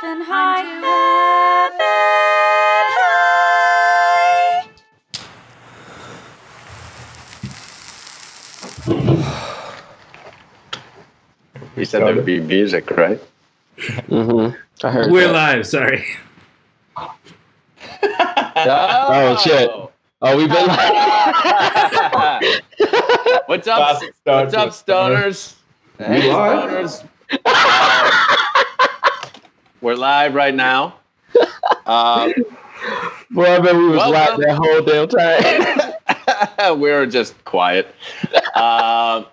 Heaven high, heaven high. You said there'd be music, right? Mm-hmm. I heard We're that. live. Sorry. Oh, shit. Oh, we've been What's up? What's up, stoners? Hey, live? stoners. We're live right now. Um, Boy, I bet we was Well, live that whole damn time. we were just quiet. Uh,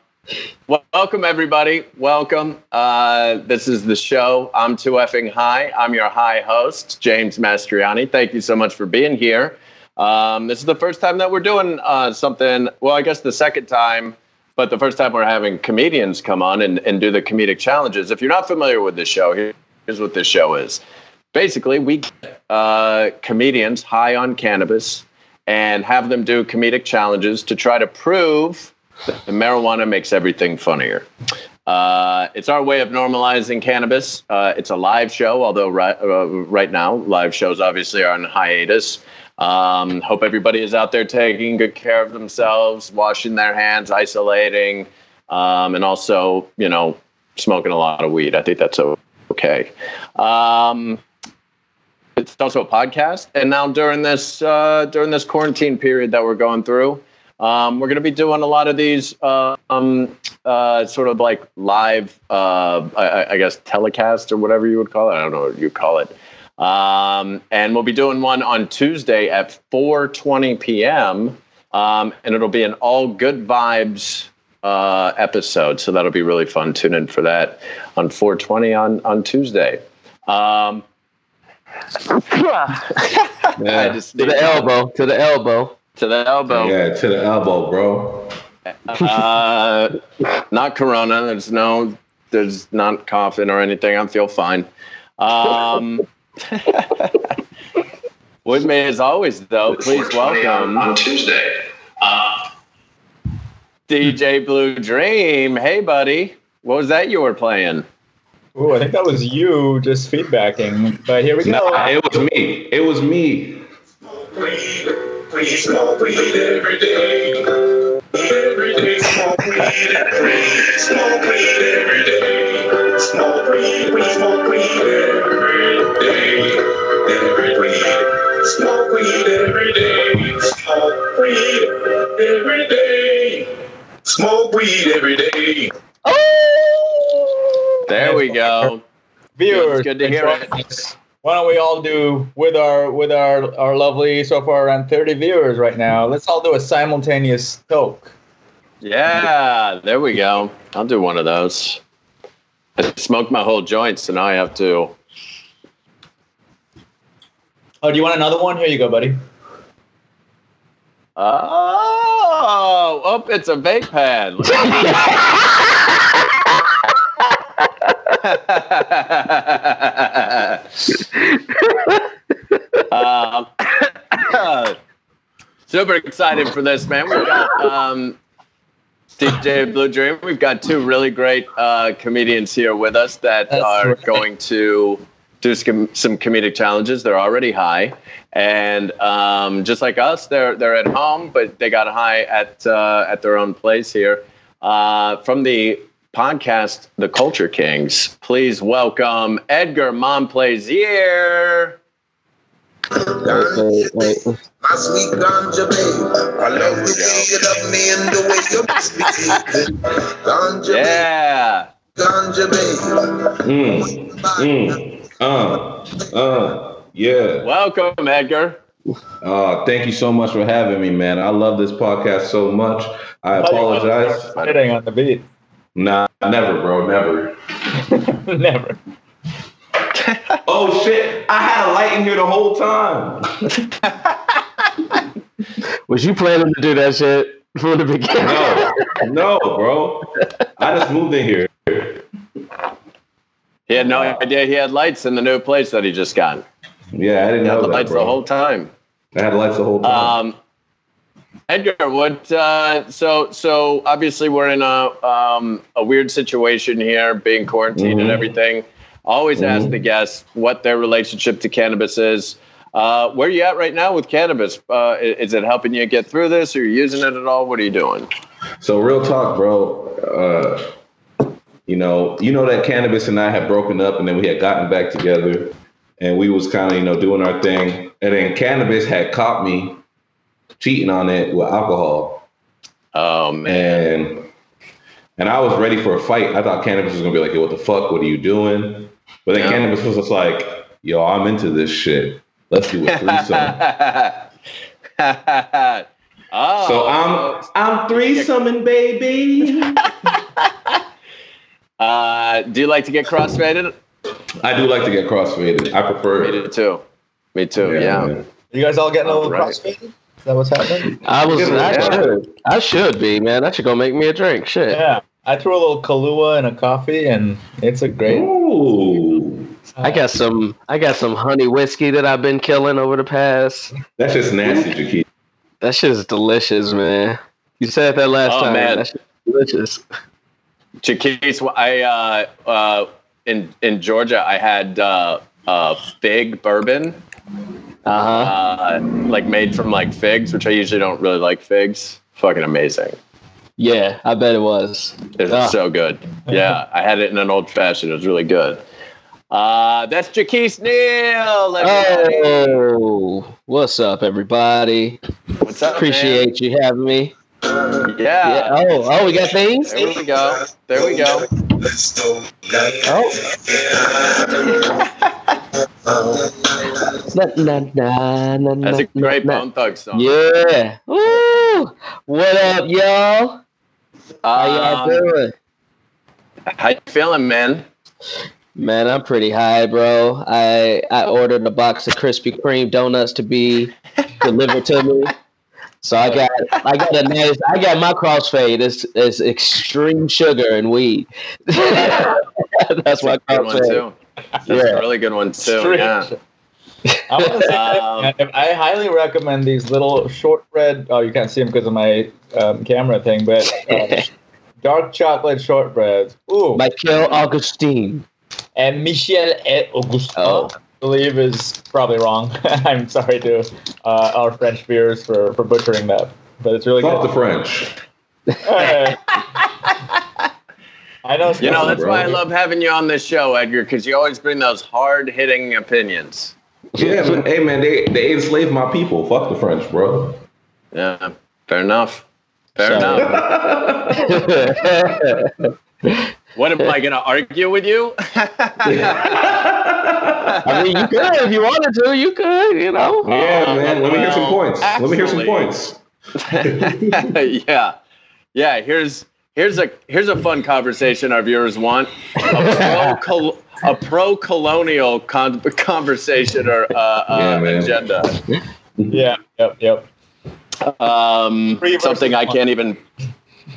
well, welcome, everybody. Welcome. Uh, this is the show. I'm too effing high. I'm your high host, James Mastriani. Thank you so much for being here. Um, this is the first time that we're doing uh, something. Well, I guess the second time, but the first time we're having comedians come on and, and do the comedic challenges. If you're not familiar with this show, here- here's what this show is. Basically, we get uh, comedians high on cannabis and have them do comedic challenges to try to prove that marijuana makes everything funnier. Uh, it's our way of normalizing cannabis. Uh, it's a live show, although right, uh, right now, live shows obviously are on hiatus. Um, hope everybody is out there taking good care of themselves, washing their hands, isolating, um, and also, you know, smoking a lot of weed. I think that's okay. Um, it's also a podcast, and now during this uh, during this quarantine period that we're going through, um, we're going to be doing a lot of these uh, um, uh, sort of like live, uh, I, I guess, telecast or whatever you would call it. I don't know what you call it. Um, and we'll be doing one on Tuesday at 4:20 p.m. Um, and it'll be an all good vibes uh, episode, so that'll be really fun. Tune in for that on 4:20 on on Tuesday. Um, Yeah. just To the elbow. To the elbow. to the elbow. Yeah, to the elbow, bro. Uh, not corona. There's no, there's not coughing or anything. I feel fine. Um, with me as always, though, please welcome on Tuesday. Uh, DJ Blue Dream. Hey, buddy. What was that you were playing? Oh, I think that was you just feedbacking. But here we go. Nah, it was me. It was me. we smoke weed every day. Every day, smoke weed every day. Smoke weed every day. Smoke weed, we smoke weed every day. Every weed. Smoke weed every day. Smoke weed every day. Smoke weed every day. Oh, There we go. Viewers, It's good to hear it. Why don't we all do with our with our our lovely so far around 30 viewers right now? Let's all do a simultaneous stoke. Yeah, there we go. I'll do one of those. I smoked my whole joint, so now I have to. Oh, do you want another one? Here you go, buddy. Ah, Oh, oh, it's a vape pen. um, super excited for this, man. We've got um, DJ Blue Dream. We've got two really great uh, comedians here with us that That's are right. going to do some, some comedic challenges. They're already high, and um, just like us, they're they're at home, but they got high at uh, at their own place here. Uh, from the podcast, The Culture Kings, please welcome Edgar Monplaisir. Wait, wait, wait. My sweet ganja babe, I love There we the way you love me and the way you miss me sleeping. Ganja Yeah. babe, ganja babe. Mm, mm, uh, uh, yeah. Welcome, Edgar. Uh, thank you so much for having me, man. I love this podcast so much. I apologize. Hitting on the beat. Nah, never, bro, never. Never. Oh shit! I had a light in here the whole time. Was you planning to do that shit from the beginning? No, no, bro. I just moved in here. He had no idea he had lights in the new place that he just got. Yeah, I didn't He had that, lights bro. the whole time. I had lights the whole time. Um, Edgar, what? Uh, so, so obviously we're in a um, a weird situation here, being quarantined and Mhm. everything. Always ask Mhm. the guests what their relationship to cannabis is. Uh, where are you at right now with cannabis? Uh, is it helping you get through this? Are you using it at all? What are you doing? So real talk, bro. Uh, you know, you know that cannabis and I had broken up, and then we had gotten back together, and we was kind of you know doing our thing, and then cannabis had caught me cheating on it with alcohol, Oh man, and and I was ready for a fight. I thought cannabis was gonna be like, "Yo, what the fuck? What are you doing?" But then Yeah. cannabis was just like, "Yo, I'm into this shit. Let's do a threesome." oh, so I'm I'm threesoming, baby. Uh, do you like to get crossfaded? I do like to get crossfaded. I prefer Me it. too. Me too. Yeah. man. You guys all getting a little All right. crossfaded? Is that what's happening? I was. Yeah. I should. I should be, man. That should go make me a drink. Shit. Yeah. I threw a little Kahlua in a coffee, and it's a great. Ooh, I got some. I got some honey whiskey that I've been killing over the past. that's just nasty, Jakeem. That shit is delicious, man. You said that last Oh, time. man. That shit is delicious. Jaquise, I uh, uh, in in Georgia, I had uh, uh, fig bourbon, Uh huh. uh, like made from like figs, which I usually don't really like figs. Fucking amazing. Yeah, I bet it was. It's Ah. so good. Yeah, I had it in an old fashioned. It was really good. Uh, that's Jaquise Neal. everybody. Oh, what's up, everybody? What's up, Appreciate you having me. Yeah. Yeah. Oh, oh, we got things. There we go. There we go. Let's go. Na, na, na, na, That's a great na. Bone Thug song. Yeah. Woo! What up, y'all? How y'all Um, doing? how you feeling, man? Man, I'm pretty high, bro. I I ordered a box of Krispy Kreme donuts to be delivered to me. So I got I got a nice I got my crossfade. It's it's extreme sugar and weed. That's my a good one crossfade. too. That's Yeah. a really good one too. Strange. Yeah. I say, Um, I highly recommend these little shortbread. Oh, you can't see them because of my um, camera thing, but uh, dark chocolate shortbreads. Ooh, Michael Augustine. and Michel et Augustin, Oh. I believe is probably wrong. I'm sorry to uh, our French viewers for, for butchering that, but it's really Fuck the good. French. Hey. I know. You know, that's bro. why I love having you on this show, Edgar, because you always bring those hard hitting opinions. Yeah, man. Hey, man, they they enslaved my people. Fuck the French, bro. Yeah, fair enough. Fair Sorry. enough. What am I going to argue with you? I mean, you could if you wanted to. You could, you know. Yeah, man. Let me hear some well, points. Let me hear some points. yeah, yeah. Here's here's a here's a fun conversation our viewers want. A pro a pro colonial con- conversation or uh, uh, Yeah, agenda. Yeah. Yep. Yep. Um, something I can't even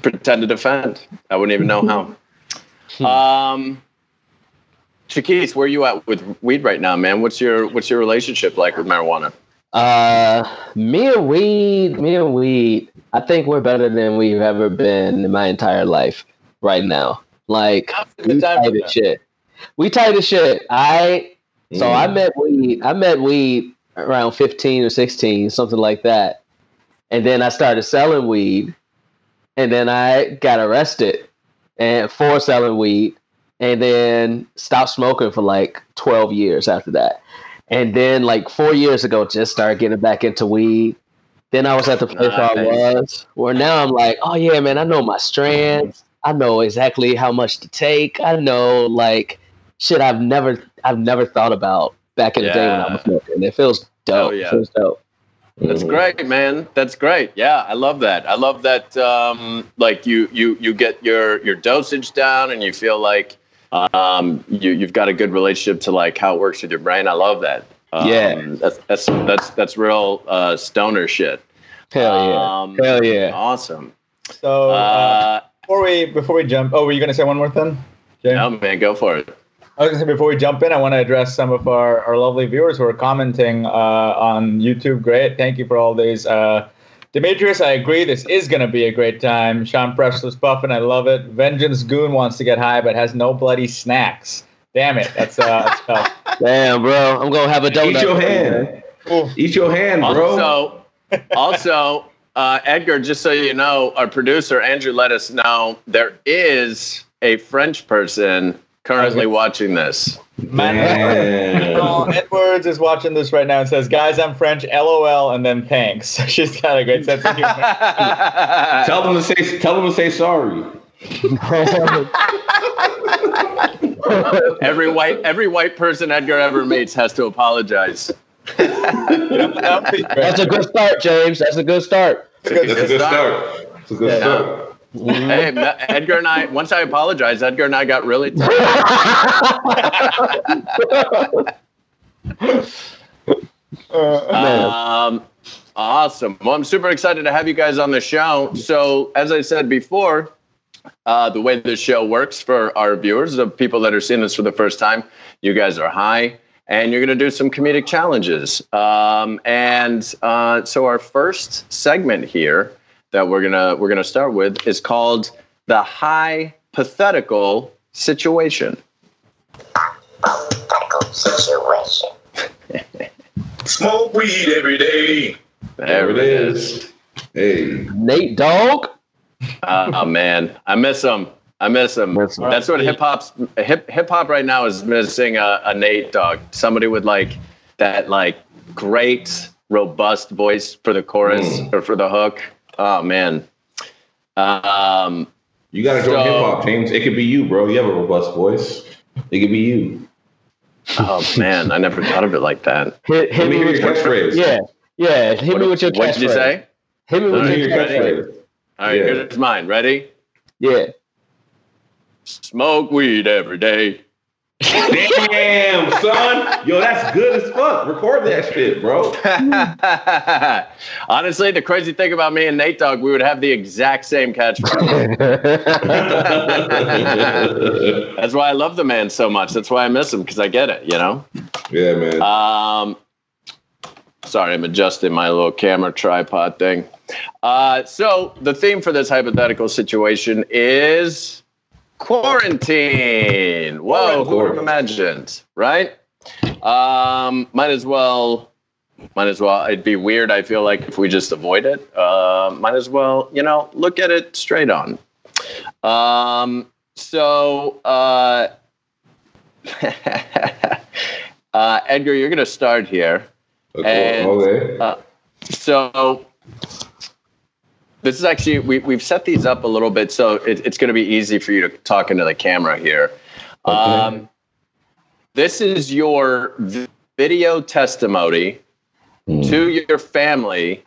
pretend to defend. I wouldn't even know how. Um, Jaquise, where you at with weed right now, man? What's your what's your relationship like with marijuana? Uh, me and weed, me and weed. I think we're better than we've ever been in my entire life right now. Like we tight as shit. We tight as shit. I so Mm. I met weed. I met weed around fifteen or sixteen, something like that. And then I started selling weed, and then I got arrested and for selling weed, and then stopped smoking for like twelve years after that. And then like four years ago, just started getting back into weed. Then I was at the ah, place where I was, where now I'm like, oh yeah, man, I know my strands. I know exactly how much to take. I know like shit I've never I've never thought about back in the day when I was smoking. It feels oh, dope. Oh, yeah. It feels dope. That's Mhm. great, man. That's great. Yeah, I love that. I love that. Um, like you, you, you get your your dosage down, and you feel like um, you you've got a good relationship to like how it works with your brain. I love that. Um, Yeah. that's that's that's that's real uh, stoner shit. Hell yeah. Um, Hell yeah. Awesome. So uh, Uh, before we before we jump, oh, were you gonna say one more thing? Jay? no, man, go for it. I was gonna say before we jump in, I want to address some of our, our lovely viewers who are commenting uh, on YouTube. Great, thank you for all these. Uh, Demetrius, I agree. This is gonna be a great time. Sean Pressless Buffin, I love it. Vengeance Goon wants to get high but has no bloody snacks. Damn it. That's uh that's tough. Damn, bro. I'm gonna have a donut. Eat your hand. Ooh. Eat your hand, bro. Also, also, uh, Edgar, just so you know, our producer Andrew let us know there is a French person currently watching this. Man, Damn. Oh, Edwards is watching this right now and says, "Guys, I'm French. LOL." And then thanks. She's got a great sense of humor. Tell them to say. Tell them to say sorry. every white every white person Edgar ever meets has to apologize. That would be great. That's a good start, James. That's a good start. That's a good start. That's a good Yeah. start. Hey, Edgar and I. Once I apologized, Edgar and I got really. tight. Um, awesome. Well, I'm super excited to have you guys on the show. So, as I said before, uh, the way this show works for our viewers, the people that are seeing this for the first time, you guys are high, and you're going to do some comedic challenges. Um, and uh, so, our first segment here that we're gonna we're gonna start with is called the hypothetical situation. Hypothetical situation. Smoke weed every day. There it is. Hey. Nate Dogg. Oh man, I miss him. I miss him. Miss him. That's what hip hop's hip hip hop right now is missing a, a Nate Dogg. Somebody with like that like great robust voice for the chorus Mm. or for the hook. Oh man. Um, You gotta join So- hip hop, James. It could be you, bro. You have a robust voice. It could be you. oh man, I never thought of it like that. Hit, hit Let me me hear with your your catchphrase. Yeah, yeah. Hit me with your catchphrase. What did you say? Hit me All with Let your catchphrase. catchphrase. All right, Yeah. here's mine. Ready? Yeah. Smoke weed every day. Damn, son. Yo, that's good as fuck. Record that shit, bro. Honestly, the crazy thing about me and Nate Dogg, we would have the exact same catchphrase. That's why I love the man so much. That's why I miss him because I get it, you know. yeah, man. Um, sorry, I'm adjusting my little camera tripod thing. Uh, so the theme for this hypothetical situation is quarantine. Whoa, who would have imagined, right? Um, might as well. Might as well. It'd be weird. I feel like if we just avoid it. Uh, might as well, you know, look at it straight on. Um, so, uh, uh, Edgar, you're going to start here. and- okay. So this is actually we we've set these up a little bit, so it, it's going to be easy for you to talk into the camera here. Um, this is your video testimony Mm, to your family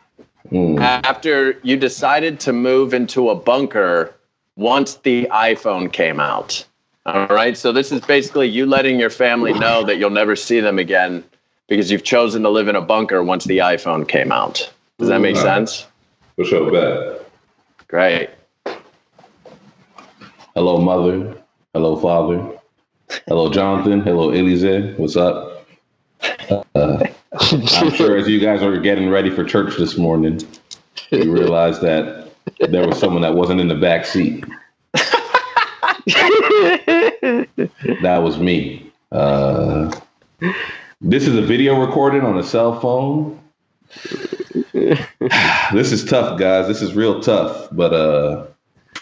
mm. after you decided to move into a bunker once the iPhone came out. All right. So this is basically you letting your family know that you'll never see them again because you've chosen to live in a bunker once the iPhone came out. Does that make sense? For sure, bet. Great. Hello, mother. Hello, father. Hello, Jonathan. Hello, Elise. What's up? Uh, I'm sure as you guys are getting ready for church this morning, you realize that there was someone that wasn't in the back seat. That was me. Uh, this is a video recording on a cell phone. this is tough, guys. This is real tough. But uh,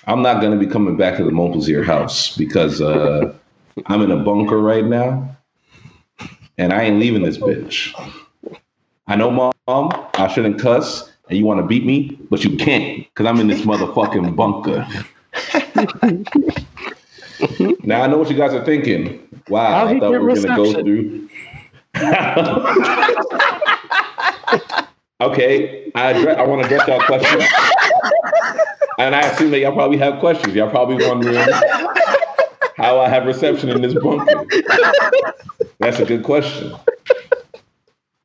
I'm not going to be coming back to the Monplaisir house because uh, I'm in a bunker right now, and I ain't leaving this bitch. I know, mom, I shouldn't cuss, and you want to beat me, but you can't because I'm in this motherfucking bunker. now I know what you guys are thinking. Wow, How I thought we were going to go through. okay, I address, I want to address y'all questions, and I assume that y'all probably have questions. Y'all probably wondering how I have reception in this bunker. That's a good question.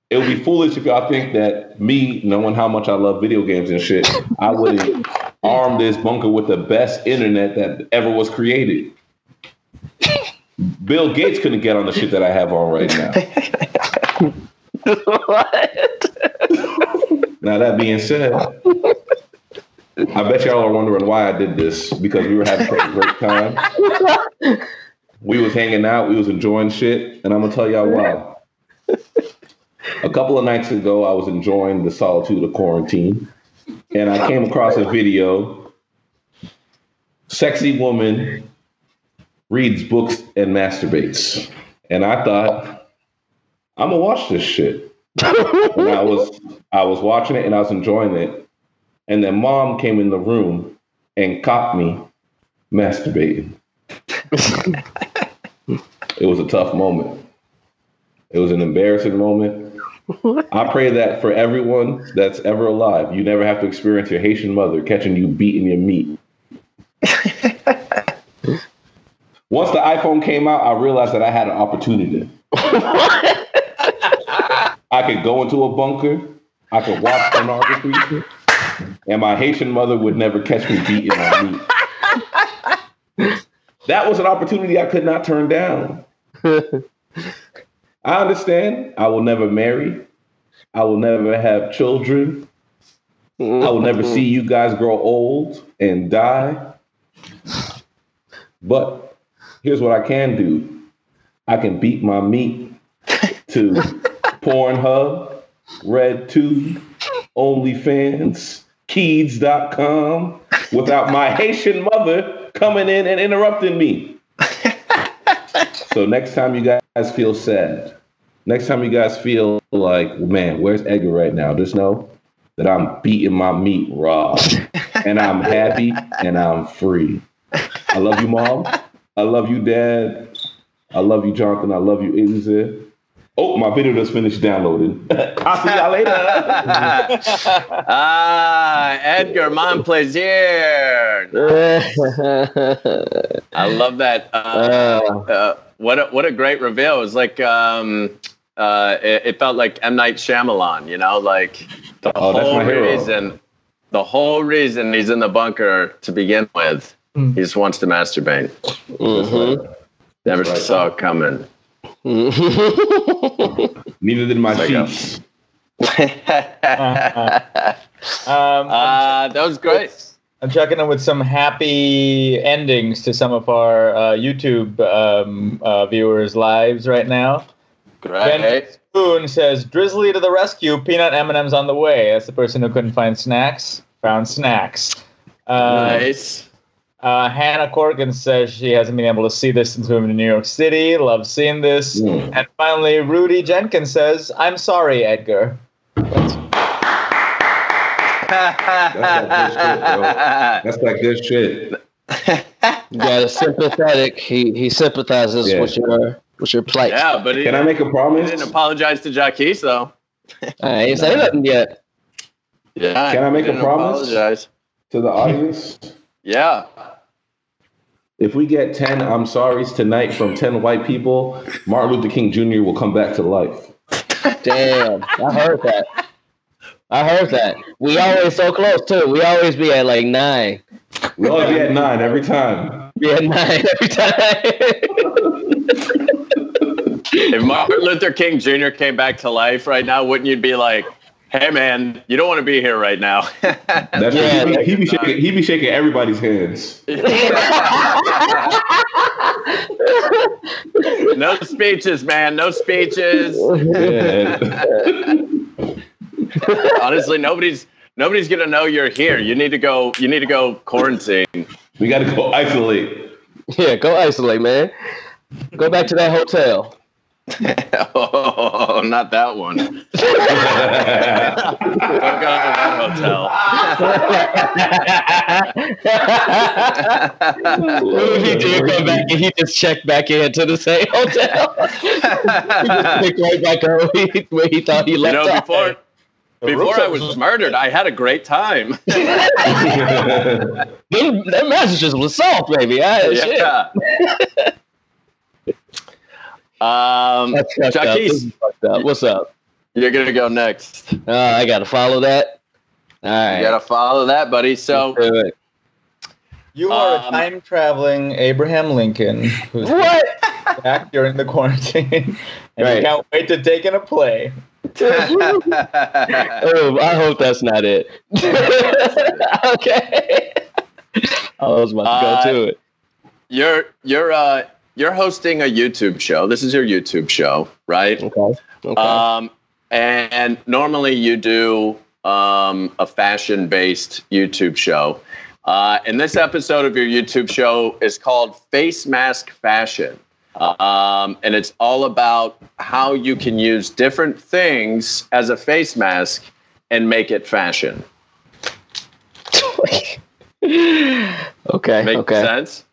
It would be foolish if y'all think that me, knowing how much I love video games and shit, I wouldn't arm this bunker with the best internet that ever was created. Bill Gates couldn't get on the shit that I have on right now. Now that being said, I bet y'all are wondering why I did this because we were having such a great time. We was hanging out, we was enjoying shit, and I'm gonna tell y'all why. A couple of nights ago, I was enjoying the solitude of quarantine, and I came across a video. Sexy woman reads books and masturbates, and I thought, I'm gonna watch this shit. And I was I was watching it and I was enjoying it, and then mom came in the room and caught me masturbating. it was a tough moment. It was an embarrassing moment. I pray that for everyone that's ever alive, you never have to experience your Haitian mother catching you beating your meat. Once the iPhone came out, I realized that I had an opportunity. I could go into a bunker, I could watch pornography, and my Haitian mother would never catch me beating my meat. That was an opportunity I could not turn down. I understand I will never marry. I will never have children. I will never see you guys grow old and die. But here's what I can do I can beat my meat to Pornhub, RedTube, OnlyFans, Keeds.com without my Haitian mother coming in and interrupting me. So next time you guys feel sad, next time you guys feel like, man, where's Edgar right now? Just know that I'm beating my meat raw and I'm happy and I'm free. I love you, mom. I love you, dad. I love you, Jonathan. I love you, Izzy. Oh, my video just finished downloading. I'll see y'all later. ah, Edgar, mon plaisir. I love that. Uh, uh, what a, what a great reveal! It was like um, uh, it, it felt like M Night Shyamalan. You know, like the Oh, that's whole my hero. reason, the whole reason he's in the bunker to begin with, Mm. he just wants to masturbate. Mhm. Never right. saw it coming. Neither did my There you go. sheets. Um, uh, that was great. I'm checking in with some happy endings to some of our uh, YouTube um, uh, viewers' lives right now. Great. Ben Spoon says, "Drizzly to the rescue! Peanut M&Ms on the way." That's the person who couldn't find snacks. Found snacks. Uh, nice. Uh, Hannah Corgan says she hasn't been able to see this since moving to New York City. Love seeing this. Mm. And finally, Rudy Jenkins says, "I'm sorry, Edgar." That's like good shit. That's like good got a sympathetic. He he sympathizes Yeah. with your with your plight. yeah, but he, Can I make a he promise? didn't apologize to Jaquise though. I ain't say nothing yet. Yeah. Can I make a promise? Apologize. to the audience? Yeah. If we get 10 I'm sorry's tonight from 10 white people, Martin Luther King Jr. will come back to life. Damn, I heard that. I heard that. We always so close too. We always be at like nine. We always be at nine every time. Be at nine every time. If Martin Luther King Jr. came back to life right now, wouldn't you be like, "Hey, man, you don't want to be here right now"? That's Yeah, what he, he be shaking. He be shaking everybody's hands. no speeches, man. No speeches. Yeah. Honestly, nobody's nobody's gonna know you're here. You need to go. You need to go quarantine. we got to go isolate. yeah, go isolate, man. Go back to that hotel. oh, not that one. Don't go to that hotel. What if he did come back and he just checked back into the same hotel? he just picked right back up where he, where he thought he you left know, off. before before I was murdered, I had a great time. that, them messages was soft, baby. I, shit. yeah. Um, That's fucked up. Jaquise. This is fucked up. What's up? you're gonna go next. Uh, I gotta follow that. All right. You gotta follow that, buddy. So Let's do it. You are a Um, time traveling Abraham Lincoln who's What? back during the quarantine, and Right. you can't wait to take in a play. Oh, I hope that's not it. okay. I was about to Uh, go to it. you're you're uh you're hosting a YouTube show. This is your YouTube show, right? Okay. Okay. Um, and normally you do um, a fashion based YouTube show. Uh, and this episode of your YouTube show is called Face Mask Fashion. Um, and it's all about how you can use different things as a face mask and make it fashion. okay. Make okay. sense?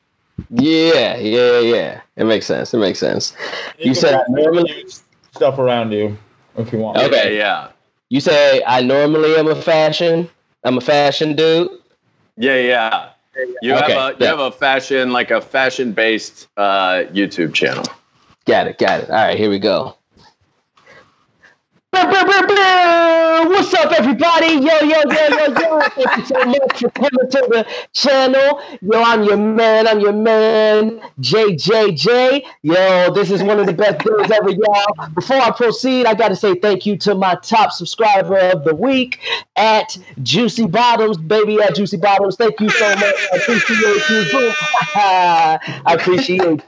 Yeah, yeah, yeah. It makes sense. It makes sense. You said normally. stuff around you if you want. Okay. Yeah, You say I normally am a fashion. I'm a fashion dude. yeah, yeah. You Okay, have a you have a fashion like a fashion based uh, YouTube channel. Got it. Got it. All right. Here we go. What's up, everybody? Yo, yo, yo, yo, yo. Thank you so much for coming to the channel. Yo, I'm your man. I'm your man, JJJ. Yo, this is one of the best days ever, y'all. Before I proceed, I got to say thank you to my top subscriber of the week at Juicy Bottoms, baby, at Juicy Bottoms. Thank you so much. I appreciate you. I appreciate you.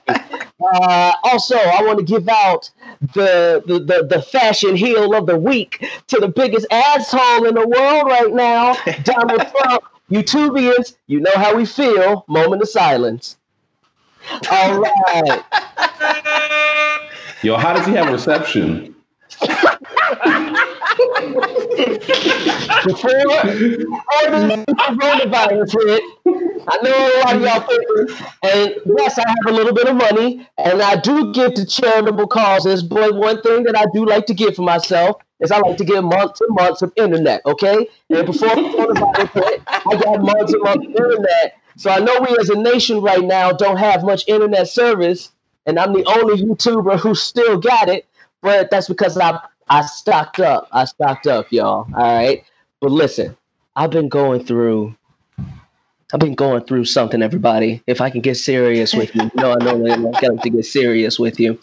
Uh, also, I want to give out the, the, the, the fashion heel of the week to the biggest asshole in the world right now, Donald Trump. YouTubians, you know how we feel. Moment of silence. All right. Yo, how does he have reception? Before, before the coronavirus hit, I know a lot of y'all and yes, I have a little bit of money, and I do give to charitable causes. But one thing that I do like to give for myself is I like to give months and months of internet. Okay, and before the coronavirus hit, I got months and months of internet. So I know we as a nation right now don't have much internet service, and I'm the only YouTuber who still got it. But that's because I I stocked up. I stocked up, y'all. All right. But listen, I've been going through. I've been going through something, everybody. If I can get serious with you, no, I I got to get serious with you.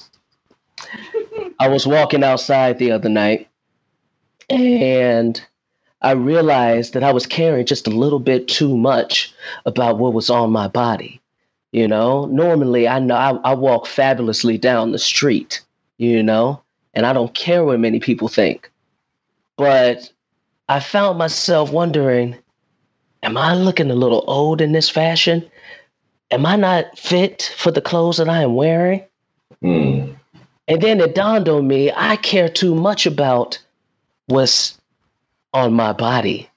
I was walking outside the other night, and I realized that I was caring just a little bit too much about what was on my body. You know, normally I know I, I walk fabulously down the street. You know, and I don't care what many people think. But I found myself wondering, am I looking a little old in this fashion? Am I not fit for the clothes that I am wearing? Hmm. And then it dawned on me, I care too much about what's on my body.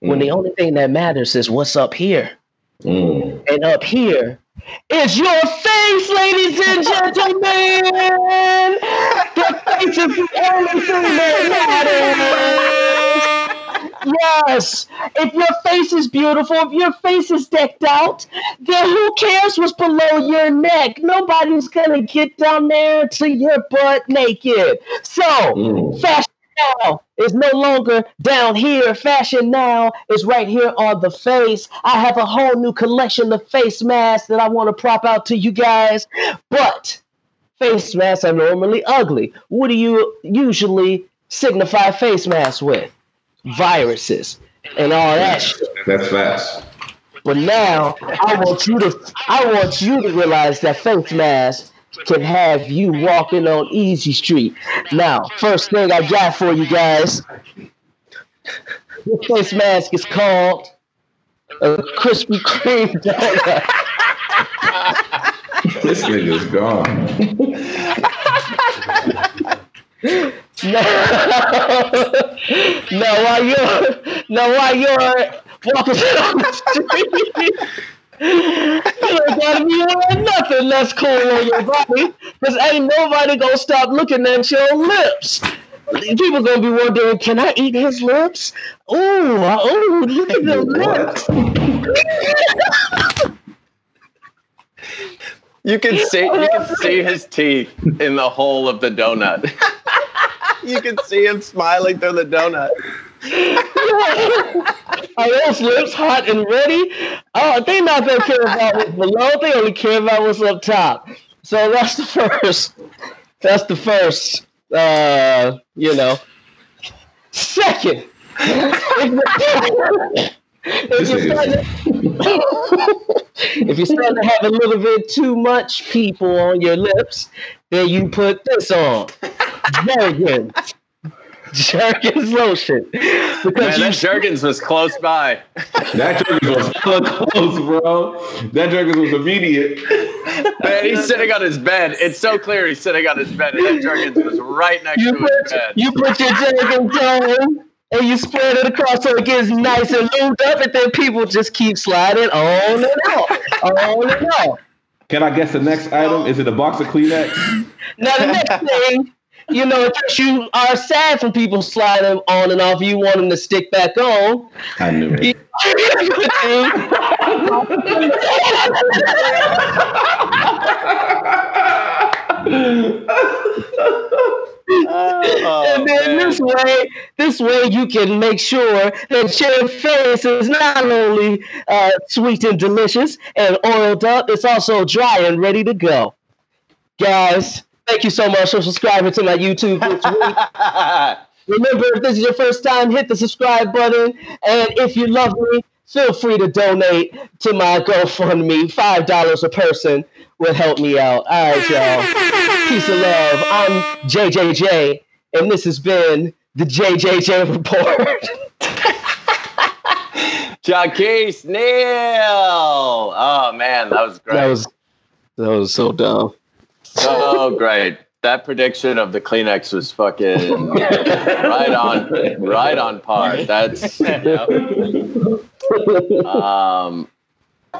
When the only thing that matters is what's up here. Hmm. And up here is your face, ladies and gentlemen. Face is the only thing that matters. Yes, if your face is beautiful, if your face is decked out, then who cares what's below your neck? Nobody's gonna get down there to your butt naked. So, Mm. fashion now is no longer down here. Fashion now is right here on the face. I have a whole new collection of face masks that I want to prop out to you guys. But face masks are normally ugly. What do you usually signify face masks with? Viruses and all that shit. That's facts. But now I want you to I want you to realize that face mask can have you walking on Easy Street. Now, first thing I got for you guys. This face mask is called a Krispy Kreme donut. This nigga's gone. no, now while you're now while you're walking down the street, you ain't gotta be wearing nothing that's cool on your body, cause ain't nobody gonna stop looking at your lips. People gonna be wondering, can I eat his lips? Ooh, oh, look at the lips. You can see you can see his teeth in the hole of the donut. you can see him smiling through the donut. Are those lips hot and ready? Oh, they not gonna care about what's below. They only care about what's up top. So that's the first. That's the first. Uh, you know. Second, if you're, This starting to, if you're starting to have a little bit too much people on your lips, then you put this on. Jergens. Jergens lotion. Because Man, you that Jergens was close by. That Jergens was hella close, bro. That Jergens was immediate. Man, he's sitting on his bed. It's so clear he's sitting on his bed, and that Jergens was right next you to his bed. you put your Jergens on and you spread it across so it gets nice and lubed up, and then people just keep sliding on and out, on and out. Can I guess the next item? Is it a box of Kleenex? Now the next thing, you know, in case you are sad from people sliding on and off, you want them to stick back on. I knew it. Oh, and then man. this way, this way you can make sure that your face is not only uh, sweet and delicious and oiled up, it's also dry and ready to go. Guys, thank you so much for subscribing to my YouTube. Remember, if this is your first time, hit the subscribe button. And if you love me, feel free to donate to my GoFundMe. $5 a person will help me out. All right, y'all. Peace of love. I'm JJJ, and this has been the JJJ Report. Jaquise Neal. Oh man, that was great. that was that was so dumb. so great. That prediction of the Kleenex was fucking right on, right on par. That's yep. um,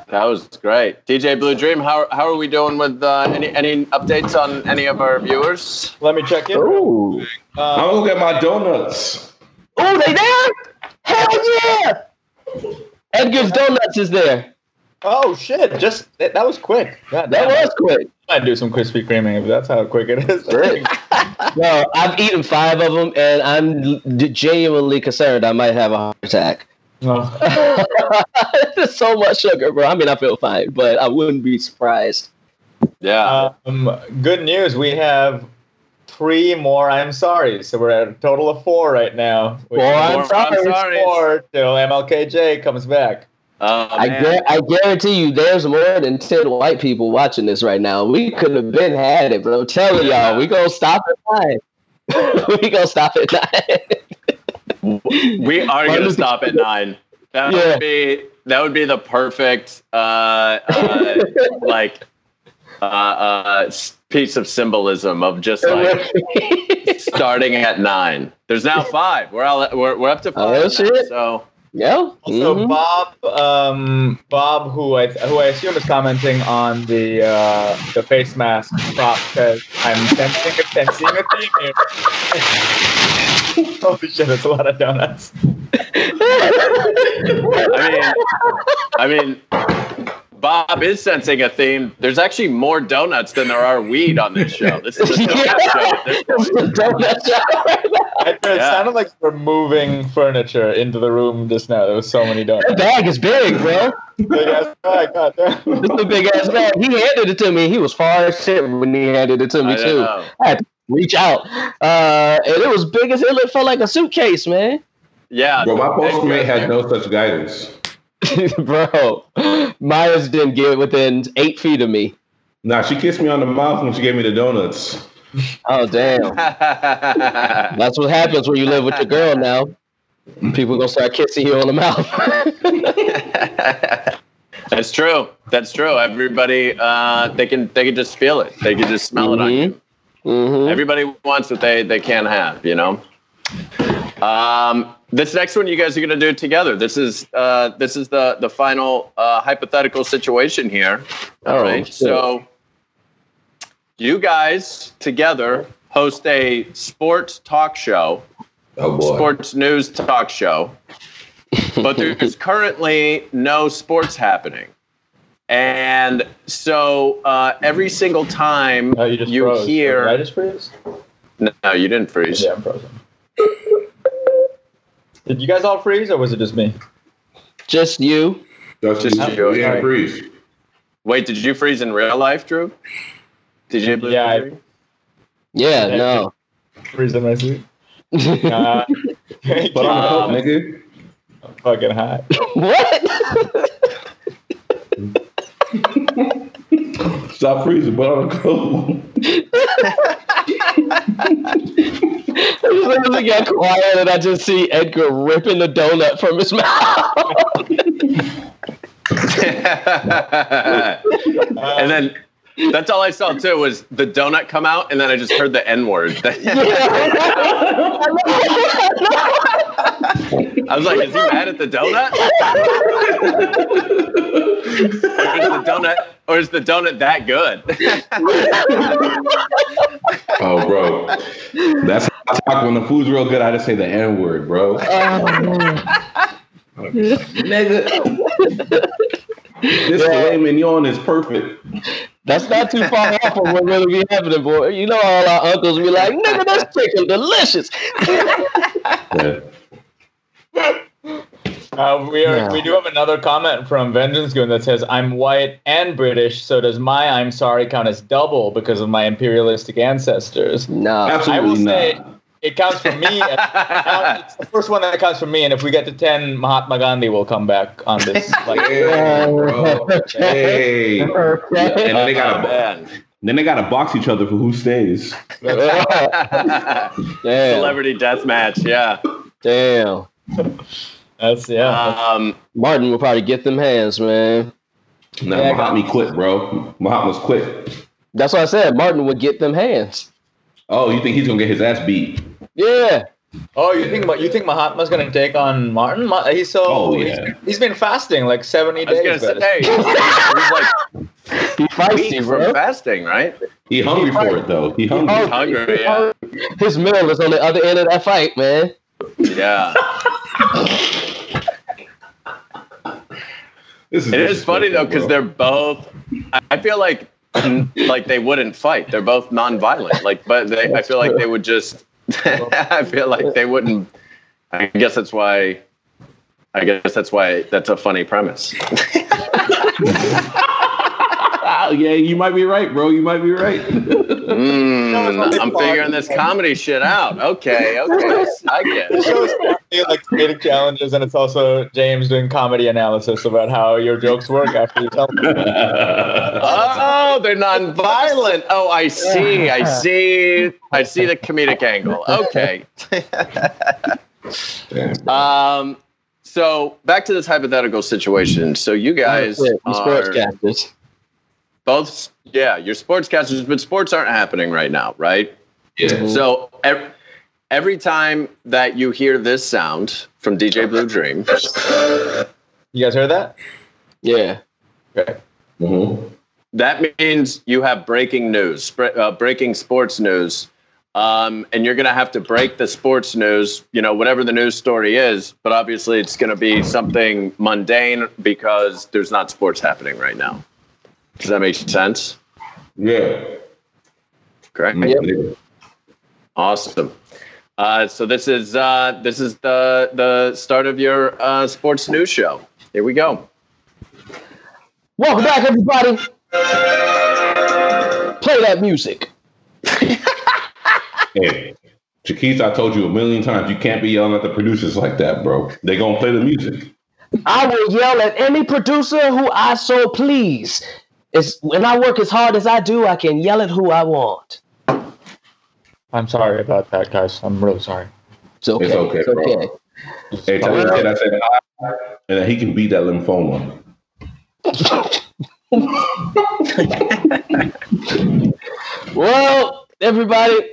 that was great. DJ Blue Dream, how how are we doing with uh, any any updates on any of our viewers? Let me check in. Ooh. Um, I'm gonna get my donuts. Oh, they there? Hell yeah! Edgar's Donuts is there. oh shit! Just that, that was quick. God That damn. was quick. I might do some Krispy Kreming if that's how quick it is. No, I've eaten five of them, and I'm genuinely concerned I might have a heart attack. Oh. There's so much sugar, bro. I mean, I feel fine, but I wouldn't be surprised. Yeah, Um, good news. We have three more. I'm sorry. So we're at a total of four right now. which Four I'm sorry. sorry. Four till MLKJ comes back. Oh, I, gu- I guarantee you, there's more than ten white people watching this right now. We could have been had it, bro. I'm telling y'all, we gonna stop at nine. we gonna stop at nine. we are going to stop at nine. That Yeah. would be that would be the perfect uh, uh, like uh, uh, piece of symbolism of just like starting at nine. There's now five. We're all we're, we're up to Oh, five. now, so yeah. Also, mhm. Bob, um, Bob, who I who I assume is commenting on the uh, the face mask prop, says, "I'm sensing a sensing a theme here." Holy shit! That's a lot of donuts. I mean, I mean, Bob is sensing a theme. There's actually more donuts than there are weed on this show. This is a donut show this point. Donut shop right now. It Yeah. sounded like we're moving furniture into the room just now. There was so many That donuts. bag is big, bro. Big ass bag, goddamn. This is a big ass bag. He handed it to me. He was far as shit when he handed it to me I too. know. I had to reach out, uh, and it was big as hell. It felt like a suitcase, man. Yeah. Bro, my postmate had no such guidance. bro, Myers didn't get within eight feet of me. Nah, she kissed me on the mouth when she gave me the donuts. Oh damn! That's what happens when you live with your girl now. People gonna start kissing you on the mouth. That's true. That's true. Everybody, uh, they can they can just feel it. They can just smell it on you. hmm Everybody wants what they they can't have. You know. Um, this next one you guys are gonna do together. This is uh, this is the the final uh, hypothetical situation here. All Oh, right. So you guys together host a sports talk show. Oh boy. sports news talk show, but there's currently no sports happening. And so uh, every single time Oh, you just you froze. hear, Did I just freeze? no, you didn't freeze. Yeah, I'm frozen. Did you guys all freeze, or was it just me? Just you. That's Just just you. we didn't freeze. Wait, did you freeze in real life, Drew? Did you? Blue Yeah, I- Yeah, Yeah. no. Freeze in my seat. Uh, But I'm a Um, coat, nigga. I'm fucking high. What? Stop freezing, but I'm cold. As soon as quiet, and I just see Edgar ripping the donut from his mouth. and then that's all I saw too was the donut come out, and then I just heard the N word. I was like, is he mad at the donut? or is the donut or is the donut that good? Oh, bro. That's how I talk when the food's real good. I just say the N word, bro. Oh, Nigga. This filet mignon is perfect. That's not too far off from what really be happening, boy. You know, all our uncles be like, "Nigga, that's chicken delicious." Yeah. Uh, we are Yeah. we do have another comment from Vengeance Goon that says, "I'm white and British, so does my I'm sorry count as double because of my imperialistic ancestors?" No, I will Absolutely say not. it counts for me. it's the first one that counts for me, and if we get to ten, Mahatma Gandhi will come back on this. Like, Yeah, bro. Hey. And then they Oh, gotta man. then they gotta box each other for who stays. Celebrity death match, yeah. damn. That's yeah. Um, Martin will probably get them hands, man. Now Yeah, Mahatma quit, bro. Mahatma's quit. That's what I said. Martin would get them hands. Oh, you think he's gonna get his ass beat? Yeah. Oh, you think you think Mahatma's gonna take on Martin? He's so Oh, he's- yeah. he's been fasting like seventy days. say, hey, he's like He feisty, bro. from fasting, right? He hungry for it though. He hungry. He's hungry, yeah. His meal is on the other end of that fight, man. Yeah. This It is funny though because they're both. I- I feel like like they wouldn't fight. They're both non-violent. Like, but they, I feel like they would just. I feel like they wouldn't. I guess that's why. I guess that's why that's a funny premise. Ah, yeah, you might be right, bro. You might be right. Mm, I'm figuring this comedy shit out. Okay, okay, I get The it. show is like creative challenges, and it's also James doing comedy analysis about how your jokes work after you tell them. Oh, they're non-violent. Oh, I see. I see. I see the comedic angle. Okay. Um. So back to this hypothetical situation. So you guys The are sportscasters. Both, yeah, you're sportscasters, but sports aren't happening right now, right? Yeah. So every, every time that you hear this sound from DJ Blue Dream, You guys heard that? Yeah. Okay. mm-hmm. that means you have breaking news, uh, breaking sports news. Um, and you're going to have to break the sports news, you know, whatever the news story is. But obviously, it's going to be something mundane because there's not sports happening right now. Does that make sense? Yeah. Correct. Yep. Awesome. Uh, so this is uh, this is the the start of your uh, sports news show. Here we go. Welcome back, everybody. Play that music. Hey, Jaquise, I told you a million times you can't be yelling at the producers like that, bro. They gonna play the music. I will yell at any producer who I so please. It's when I work as hard as I do, I can yell at who I want. I'm sorry about that, guys. I'm really sorry. It's okay. It's okay, It's bro. okay. Hey, tell him that I said hi, and that he can beat that lymphoma. Well, everybody,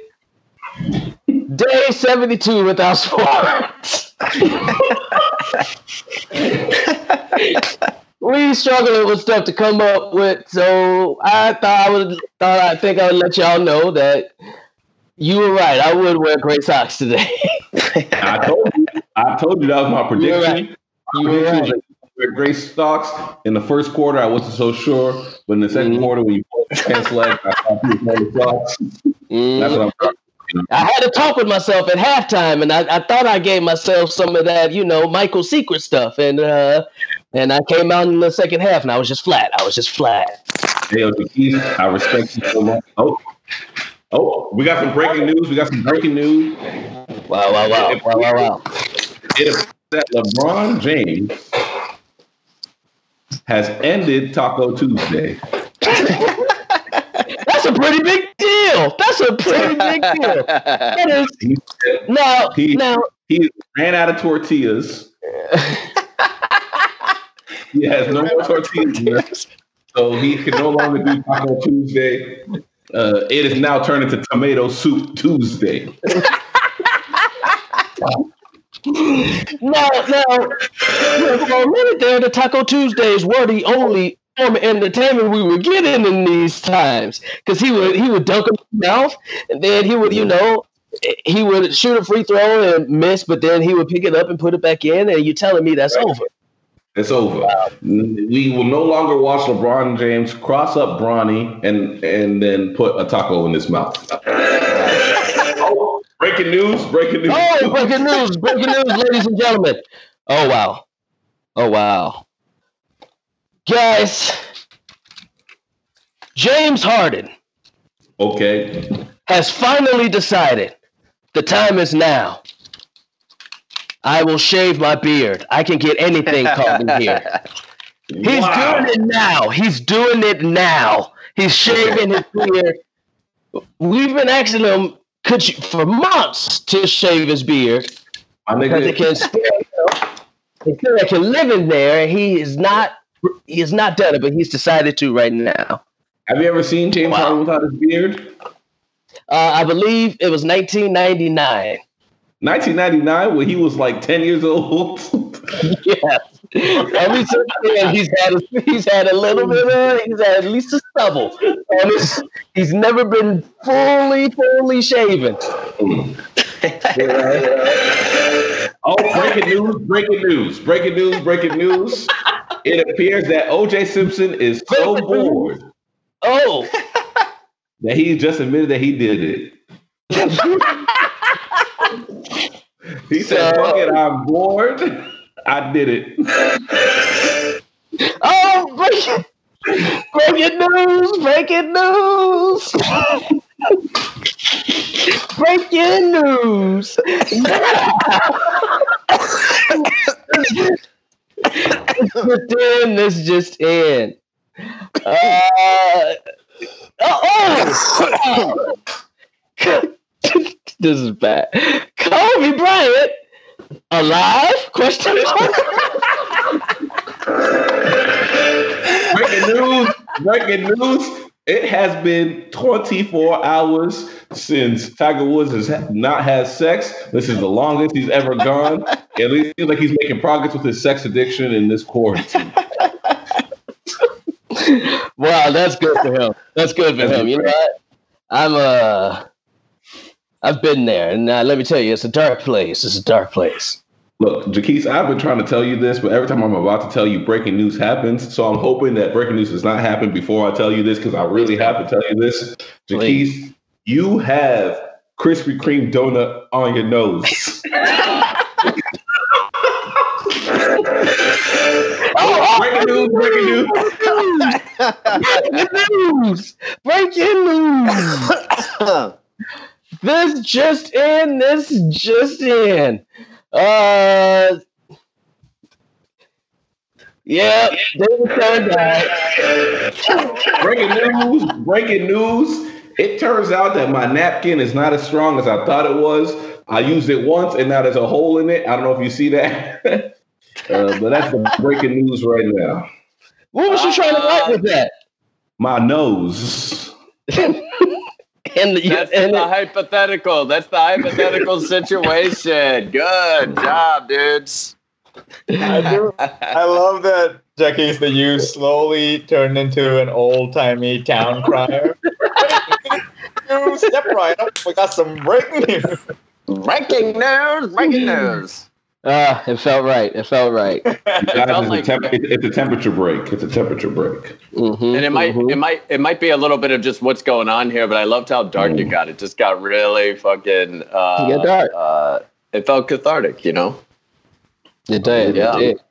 day 72 without sports. we struggling with stuff to come up with, so I thought I would thought I think I would let y'all know that you were right. I would wear gray socks today. I told you. I told you that was my prediction. You were right. you would wear gray stocks in the first quarter. I wasn't so sure, but in the 2nd Mhm. quarter, when you pulled the leg, I thought you the socks. Mhm. That's what I'm talking. I had to talk with myself at halftime, and I, I thought I gave myself some of that, you know, Michael Secret stuff, and uh, and I came out in the second half, and I was just flat. I was just flat. Hey, Jaquise, I respect you so much. Oh, oh, we got some breaking news. We got some breaking news. Wow, wow, wow, wow, wow, wow. It that LeBron James has ended Taco Tuesday. That's a pretty big deal. That's a pretty big deal. That is He, now He- now he ran out of tortillas. He has no more tortillas so he can no longer do Taco Tuesday. Uh, it is now turned into Tomato Soup Tuesday. now now for a minute there, the Taco Tuesdays were the only form of entertainment we were getting in these times. Because he would he would dunk him in the mouth, and then he would, you know, he would shoot a free throw and miss, but then he would pick it up and put it back in, and you're telling me that's Right. over. It's over. We will no longer watch LeBron James cross up Bronny and and then put a taco in his mouth. Oh, breaking news! Breaking news! Oh, breaking news! Breaking news, ladies and gentlemen. Oh wow. Oh wow. Guys, James Harden Okay. has finally decided the time is now. I will shave my beard. I can get anything called in here. He's Wow. doing it now. He's doing it now. He's shaving his beard. We've been asking him could you, for months to shave his beard My because it nigga, can spare until I can live in there. He is not. He has not done it, but he's decided to right now. have you ever seen James Wow. Harden without his beard? Uh, I believe it was 1999. 1999, when he was like 10 years old. yes. Ever since then, he's had a, he's had a little bit of he's had at least a stubble. And it's, he's never been fully fully shaven. oh, breaking news! Breaking news! Breaking news! Breaking news! It appears that O.J. Simpson is so bored Oh, that he just admitted that he did it. He said, "Fuck it, I'm bored. I did it." oh, breaking, breaking news! Breaking news! breaking news! just in. This just in. Uh, oh, oh. This is bad. Kobe Bryant alive? Question mark. Breaking news! Breaking news! It has been 24 hours since Tiger Woods has not had sex. This is the longest he's ever gone. At least it seems like he's making progress with his sex addiction in this quarantine. Wow, that's good for him. That's good for him. You know what? I'm uh, I've been there, and uh, let me tell you, it's a dark place. It's a dark place. Look, Jaquise, I've been trying to tell you this, but every time I'm about to tell you breaking news happens. So I'm hoping that breaking news does not happen before I tell you this because I really have to tell you this. Please. Jaquise, you have Krispy Kreme donut on your nose. Oh, breaking news, breaking news. Breaking news! Breaking news! This just in. This just in. Uh, yeah, David Stern died. breaking news, breaking news. It turns out that my napkin is not as strong as I thought it was. I used it once and now there's a hole in it. I don't know if you see that. uh, but that's the breaking news right now. What was you trying to write with that? My nose. and the, That's and the it- hypothetical. That's the hypothetical situation. Good job, dudes. I do. I love that, Jackie, that you slowly turned into an old timey town crier. You Step right up. We got some breaking news. Breaking news, breaking news. Ah, it felt right. It felt right. Guys, felt it's, a like- temp- it- it's a temperature break. It's a temperature break. Mhm, And it might, mhm. it might, it might be a little bit of just what's going on here, but I loved how dark it got. It just got really fucking. Uh, It dark. Uh, it felt cathartic, you know. It did. Yeah. It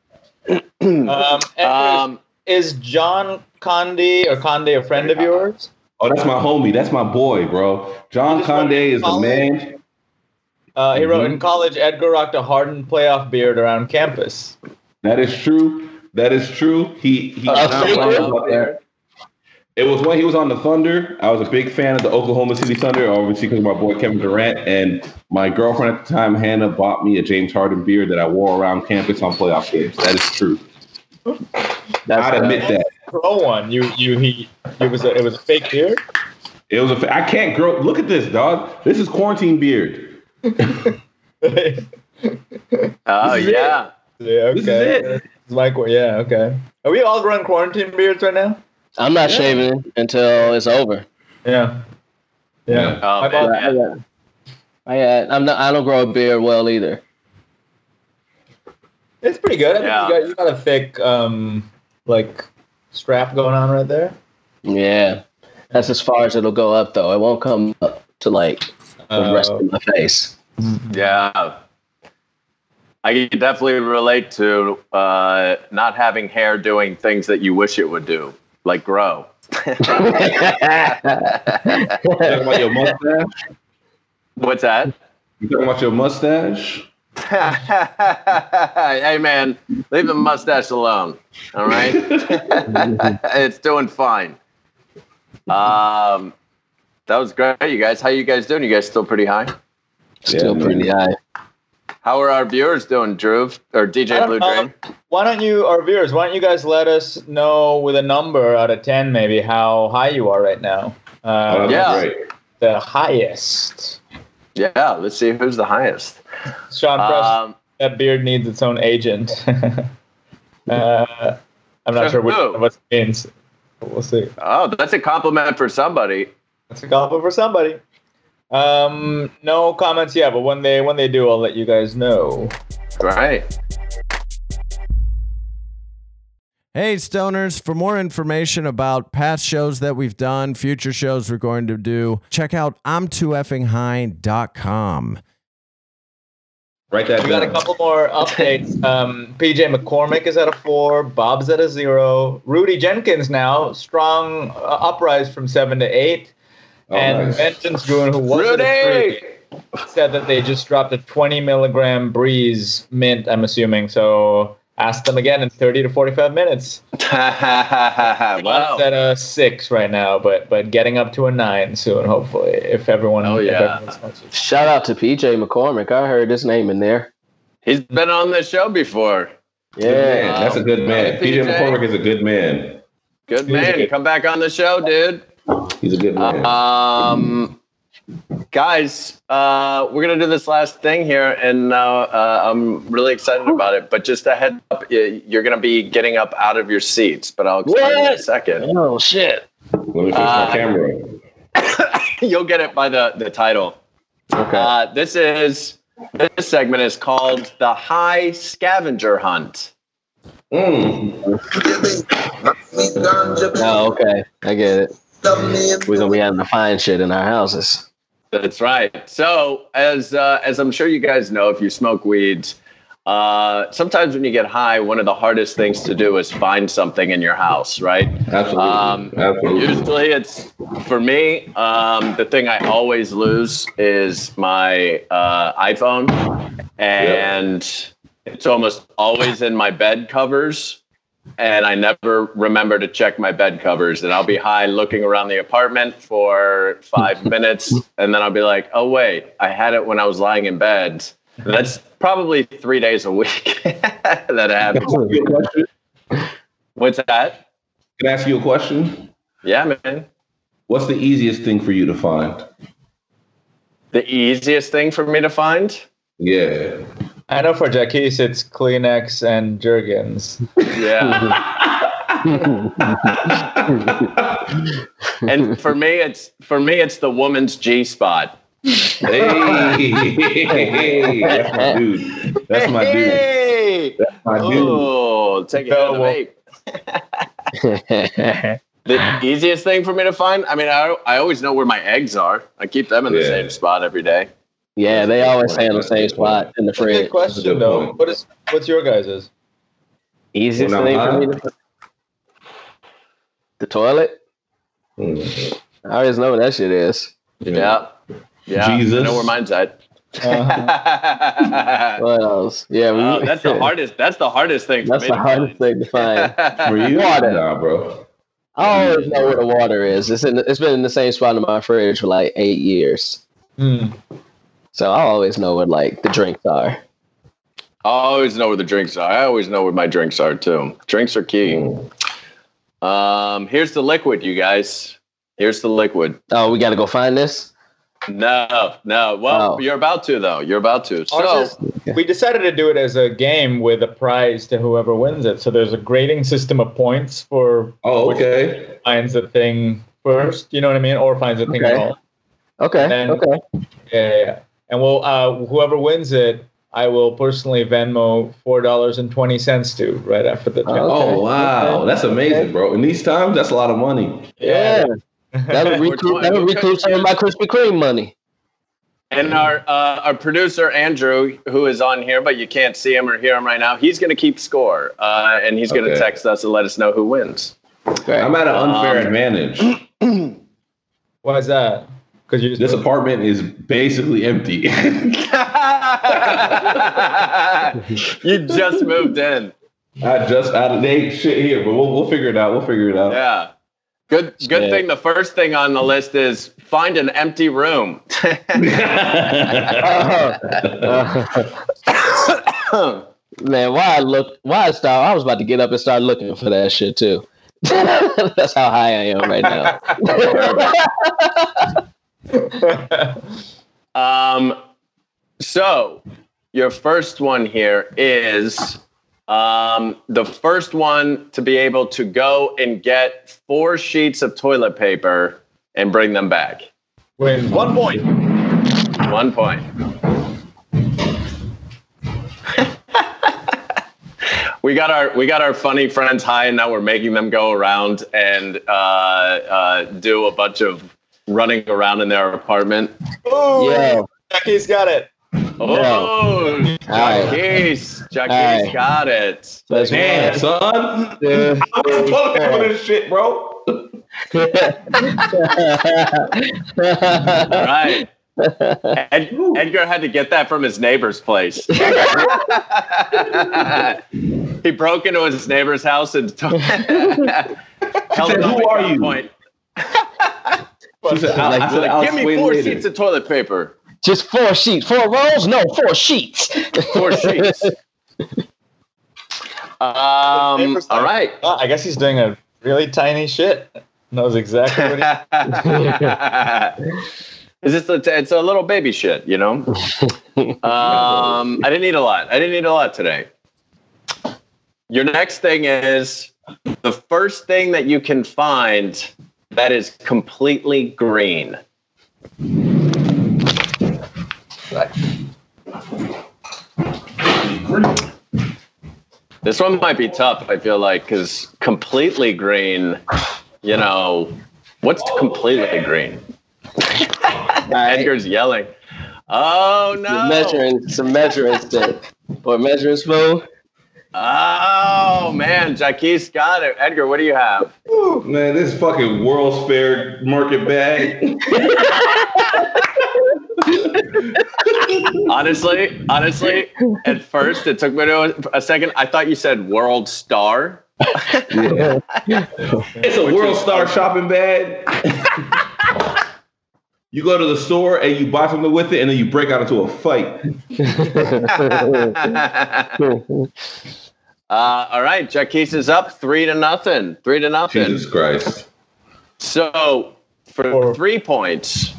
did. Um, anyways, Um, is John Conde or Conde a friend of yours? Oh, that's my homie. That's my boy, bro. John You just wanted Conde is the follow? man. Uh, he wrote Mhm. in college, Edgar rocked a hardened playoff beard around campus. That is true. That is true. He he. Uh, he- Thunder? It was when he was on the Thunder. I was a big fan of the Oklahoma City Thunder, obviously because of my boy Kevin Durant. And my girlfriend at the time, Hannah, bought me a James Harden beard that I wore around campus on playoff games. That is true. That's I'd admit that. Pro one, you you he it was a, it was a fake beard. It was a. fa- I can't grow. Look at this, dog. This is quarantine beard. Oh This is it. yeah. Yeah, okay. This is it. It's like yeah, okay. Are we all growing quarantine beards right now? I'm not Yeah. shaving until it's over. Yeah. Yeah. Oh, My man, mom- I got, I, I, am not. I don't grow a beard well either. It's pretty good. I think Yeah. you got you got a thick um like strap going on right there. Yeah, that's as far as it'll go up though. It won't come up to like the Uh, rest of my face. Yeah. I can definitely relate to uh, not having hair doing things that you wish it would do, like grow. Talking about your mustache? What's that? You talking about your mustache? hey man, leave the mustache alone. All right, it's doing fine. Um, that was great, you guys. How you guys doing? You guys still pretty high? Still man. pretty high. How are our viewers doing, Drew or DJ Blue know. Drain? Why don't you, our viewers, why don't you guys let us know with a number out of 10 maybe how high you are right now? That'd be Yeah. great. The highest. Yeah, let's see who's the highest. Sean Press, Um, that beard needs its own agent. uh, I'm not For sure which, who? what it means. We'll see. oh, that's a compliment for somebody. That's a compliment for somebody. Um, no comments yet, but when they when they do, I'll let you guys know. Right. Hey, stoners, for more information about past shows that we've done, future shows we're going to do, check out I'm too effing high.com. Write that We got a couple more updates. Um, PJ McCormick is at a four. Bob's at a zero. Rudy Jenkins now strong uh, uprise from seven to eight. Oh, and nice. Vengeance Goon, who was at a Rudy! said that they just dropped a 20 milligram breeze mint. I'm assuming. So ask them again in 30 to 45 minutes. wow. Bob's at a six right now, but but getting up to a nine soon, hopefully. If everyone, Oh, yeah. everyone's. Shout out to PJ McCormick. I heard his name in there. He's been on the show before. Good man. Yeah. That's a good man. Hey, PJ PJ. McCormick is a good man. Good man. Come back on the show, dude. He's a good man. Um, guys, uh, we're gonna do this last thing here, and uh, uh, I'm really excited about it. But just a head up, you're gonna be getting up out of your seats, but I'll explain in a second. Oh shit. Let me fix uh, my camera. You'll get it by the the title. Okay. Uh, this is this segment is called the High Scavenger Hunt. Mm. oh, okay. I get it. We're gonna be having to find shit in our houses. That's right. So, as uh, as I'm sure you guys know, if you smoke weed, uh, sometimes when you get high, one of the hardest things to do is find something in your house, right? Absolutely. Um, Absolutely. Usually, it's for me. Um, the thing I always lose is my uh, iPhone, and it's almost always in my bed covers. And I never remember to check my bed covers, and I'll be high looking around the apartment for five minutes, and then I'll be like, "Oh wait, I had it when I was lying in bed." And that's probably three days a week that happens. Can I ask you a question? What's that? Can I ask you a question? Yeah, man. What's the easiest thing for you to find? The easiest thing for me to find? Yeah. I know for Jaquise it's Kleenex and Jergens. Yeah. and for me it's for me it's the woman's G spot. Hey, that's my dude. That's my dude. Hey! That's my dude. Oh, take it out of the. The easiest thing for me to find? I mean, I, I always know where my eggs are. I keep them in the Yeah. same spot every day. Yeah, they always stay in the same spot in the That's a good fridge. That's a question good though. point. What is what's your guys's? Easiest When I'm thing for me to the toilet. Mm. I always know what that shit is. Yeah. Yeah. I Jesus. know where mine's at. Uh, What else? Yeah, we, Oh, that's the hardest. That's the hardest thing. That's the hardest find. thing to find. For you, Water. nah, bro. I always know where the water is. It's in. It's been in the same spot in my fridge for like eight years. hmm. So I always know what like the drinks are. I always know where the drinks are. I always know where my drinks are too. Drinks are key. Um, here's the liquid, you guys. Here's the liquid. Oh, we got to go find this. No, no. Well, Oh. you're about to though. You're about to. So, Ours is- we decided to do it as a game with a prize to whoever wins it. So there's a grading system of points for Oh, okay. finds the thing first. You know what I mean? Or finds the thing at Okay. all. Okay. Then- okay. Yeah, yeah, yeah. And we'll uh, whoever wins it, I will personally Venmo four dollars and twenty cents to right after the challenge. Oh, wow. Okay. That's amazing, bro. In these times, that's a lot of money. Yeah. That'll We're recoup. That'll recoup some of my Krispy Kreme money. and our uh, our producer Andrew, who is on here, but you can't see him or hear him right now, he's going to keep score, uh, and he's going to Okay. text us and let us know who wins. I'm at an unfair Um, advantage. Why is that? Because you just This apartment is basically empty. you just moved in. I just I they ain't shit here, but we'll we'll figure it out. We'll figure it out. Yeah. Good good Yeah. thing the first thing on the list is find an empty room. Man, why I look? Why I start? I was about to get up and start looking for that shit too. That's how high I am right now. um so your first one here is um, the first one to be able to go and get four sheets of toilet paper and bring them back. win one point. One point. we got our we got our funny friends high, and now we're making them go around and uh, uh, do a bunch of running around in their apartment. Oh, Yeah. Jaquise got it. Oh, right. Jacques, Jacques right. got it. Let's Damn, son. Yeah. I'm just toilet for this shit, bro. All right. Ed, Edgar had to get that from his neighbor's place. he broke into his neighbor's house and told held said, it up "Who are you?" gunpoint. She said, I, I said, I'll Give me four later. sheets of toilet paper. Just four sheets, four rolls? No, four sheets. Four sheets. Um, Neighbor's all like, right. "Oh, I guess he's doing a really tiny shit. Knows exactly what he. It's just a, it's a little baby shit, you know. Um, I didn't eat a lot. I didn't eat a lot today. Your next thing is the first thing that you can find that is completely green. This one might be tough. I feel like because completely green, you know, what's completely green? Edgar's yelling. Oh no! Some measuring, some measuring stick or measuring spoon. Oh man, Jaquise got it. Edgar, what do you have? Man, this fucking World's Fair market bag. Honestly, honestly, at first it took me to a, a second. I thought you said World Star. It's a World Star shopping bag. you go to the store and you buy something with it, and then you break out into a fight. Uh, all right, Jaquise is up three to nothing. Three to nothing. Jesus Christ. So for Or- three points,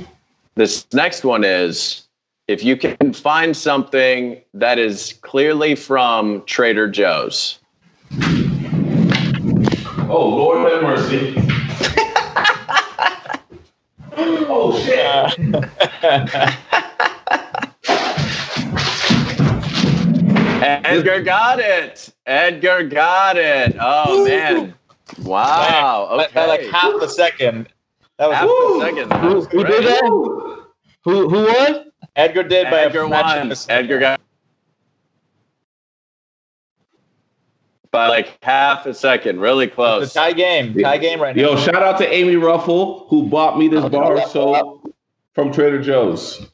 this next one is if you can find something that is clearly from Trader Joe's. Oh Lord have mercy. Oh shit. Edgar got it. Edgar got it. Oh man. Wow. Okay. by like half a second. That was Half Woo. a second. That Who, was who great. did that? Who who won? Edgar did by Edgar a fraction won. of a second. Edgar got by like half a second. Really close. It's close. a tie game. Tie game right now. Yo, shout out to Amy Ruffle who bought me this bar soap from Trader Joe's.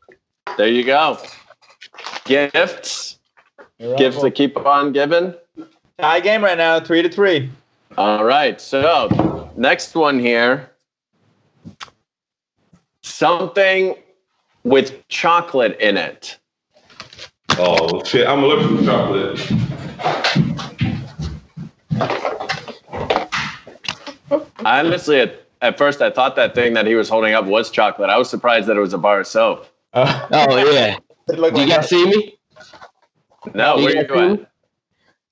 There you go. gifts, You're gifts up. that keep on giving. tie game right now, three to three. All right. So next one here. Something with chocolate in it. Oh shit! I'm allergic to chocolate. I honestly, at, at first, I thought that thing that he was holding up was chocolate. I was surprised that it was a bar of soap. Uh, Oh yeah. it looked Do you like guys see me? No, You where guys you see at?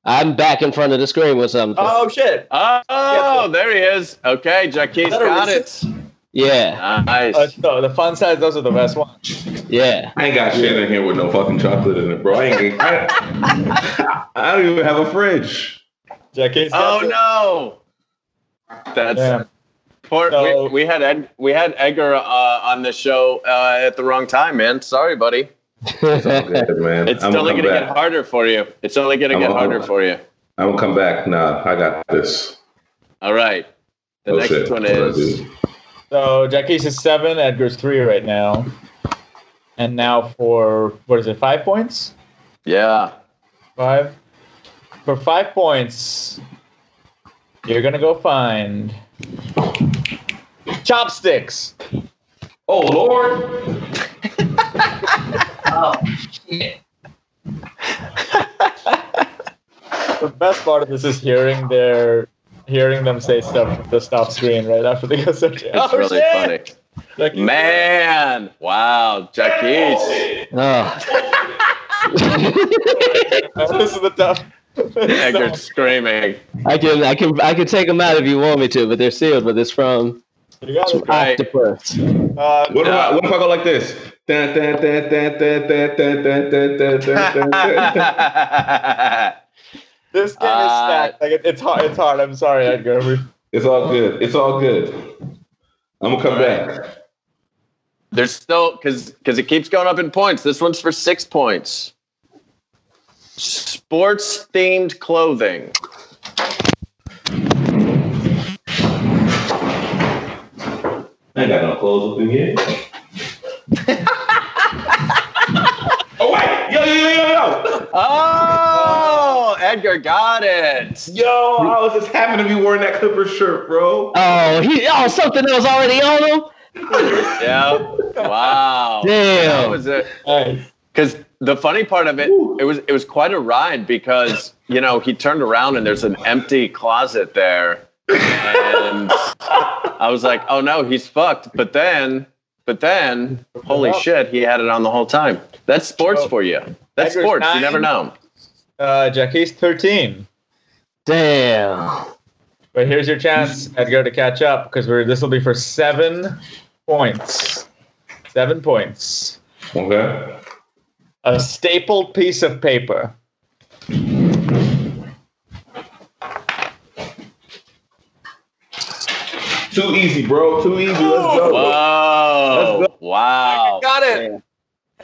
I'm back in front of the screen with something. Oh shit! Oh, there he is. Okay, Jaquise that a got it. Yeah, Nice. Uh, no, the fun size, those are the best ones. yeah. I ain't got shit in here with no fucking chocolate in it, bro. I ain't. I, I don't even have a fridge. Jaquise Oh got it. no. That's Damn. poor. So- we, we had Ed, we had Edgar uh, on the show uh, at the wrong time, man. Sorry, buddy. It's all good, man. It's only gonna gonna get harder for you. It's only gonna get on- harder for you. I'm gonna come back. Nah, I got this. All right. The Oh, next shit. one What is? So Jaquise is seven, Edgar's three right now. And now for what is it? Five points? yeah. Five. For five points, you're gonna go find chopsticks. Oh Lord! Oh shit. the best part of this is hearing their hearing them say stuff at the stop screen right after they go searching. It's oh, really shit! funny. Jackie- Man. Wow. Jackie. Oh. this is the tough. Edgar's screaming. I can, I can, I can take them out if you want me to, but they're sealed. But it's from, octopus. Uh, what, if I, go like this? this game is uh, stacked. Like it's hard. It's hard. I'm sorry, Edgar. It's all good. It's all good. I'm gonna come back. There's still because because it keeps going up in points. This one's for six points. Sports themed clothing. I ain't got no clothes up in here. oh wait! Yo yo yo yo yo! Oh, Edgar got it. Yo, I was just happy to be wearing that Clippers shirt, bro. Oh, he, oh, something that was already on him. Yeah. Wow. Damn. That was it. Nice. Because the funny part of it, it was it was quite a ride because you know he turned around and there's an empty closet there, and I was like, oh no, he's fucked. But then, but then, holy shit, he had it on the whole time. That's sports Oh. for you. That's Edgar's sports. You never know. Uh, Jaquise 13. Damn. But here's your chance, Edgar, to catch up because we're this will be for seven points. Seven points. Okay. A stapled piece of paper. Too easy, bro. Too easy. Let's go. Whoa! Let's Wow! Got it.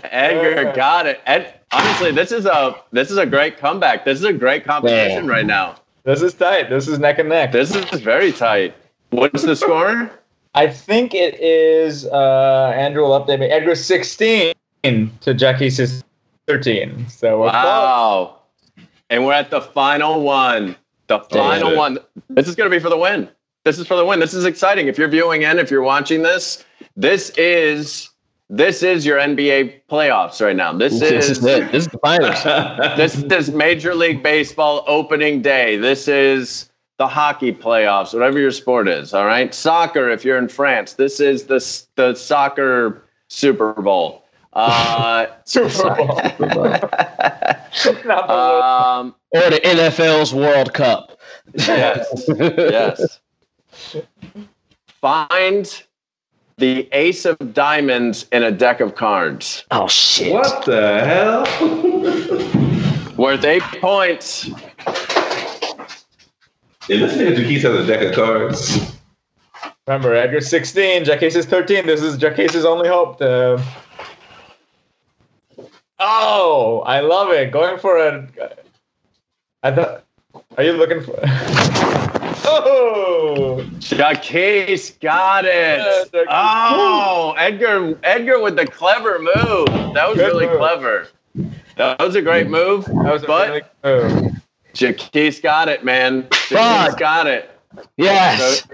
Edgar Yeah. got it. Ed, honestly, this is a this is a great comeback. This is a great competition Yeah. right now. This is tight. This is neck and neck. This is very tight. What's the score? I think it is uh Andrew will update me. Edgar's 16 to Jaquise is 13. So close. Wow. And we're at the final one. The final shit. one. This is going to be for the win. This is for the win. This is exciting. If you're viewing in, if you're watching this, this is this is your NBA playoffs right now. This This is is it. This is the finals. this is Major League Baseball opening day. This is the hockey playoffs, whatever your sport is. All right, soccer. If you're in France, this is the the soccer Super Bowl. Uh, Super Bowl. Um, or the NFL's World Cup. yes, yes. Find the ace of diamonds in a deck of cards. Oh shit. what the hell? Worth eight points. Yeah, this nigga Jaquise has a deck of cards. Remember, Edgar's 16, Jaquise is 13. This is Jaquise only hope to. Oh, I love it. Going for a. I thought. Are you looking for. oh! Jaquise got Yeah, it. Oh, Edgar! Edgar with the clever move. That was Good really move. clever. That was a great move. That was a but really good move. Jaquise got it, man. Jaquise Fuck. got it. Yes.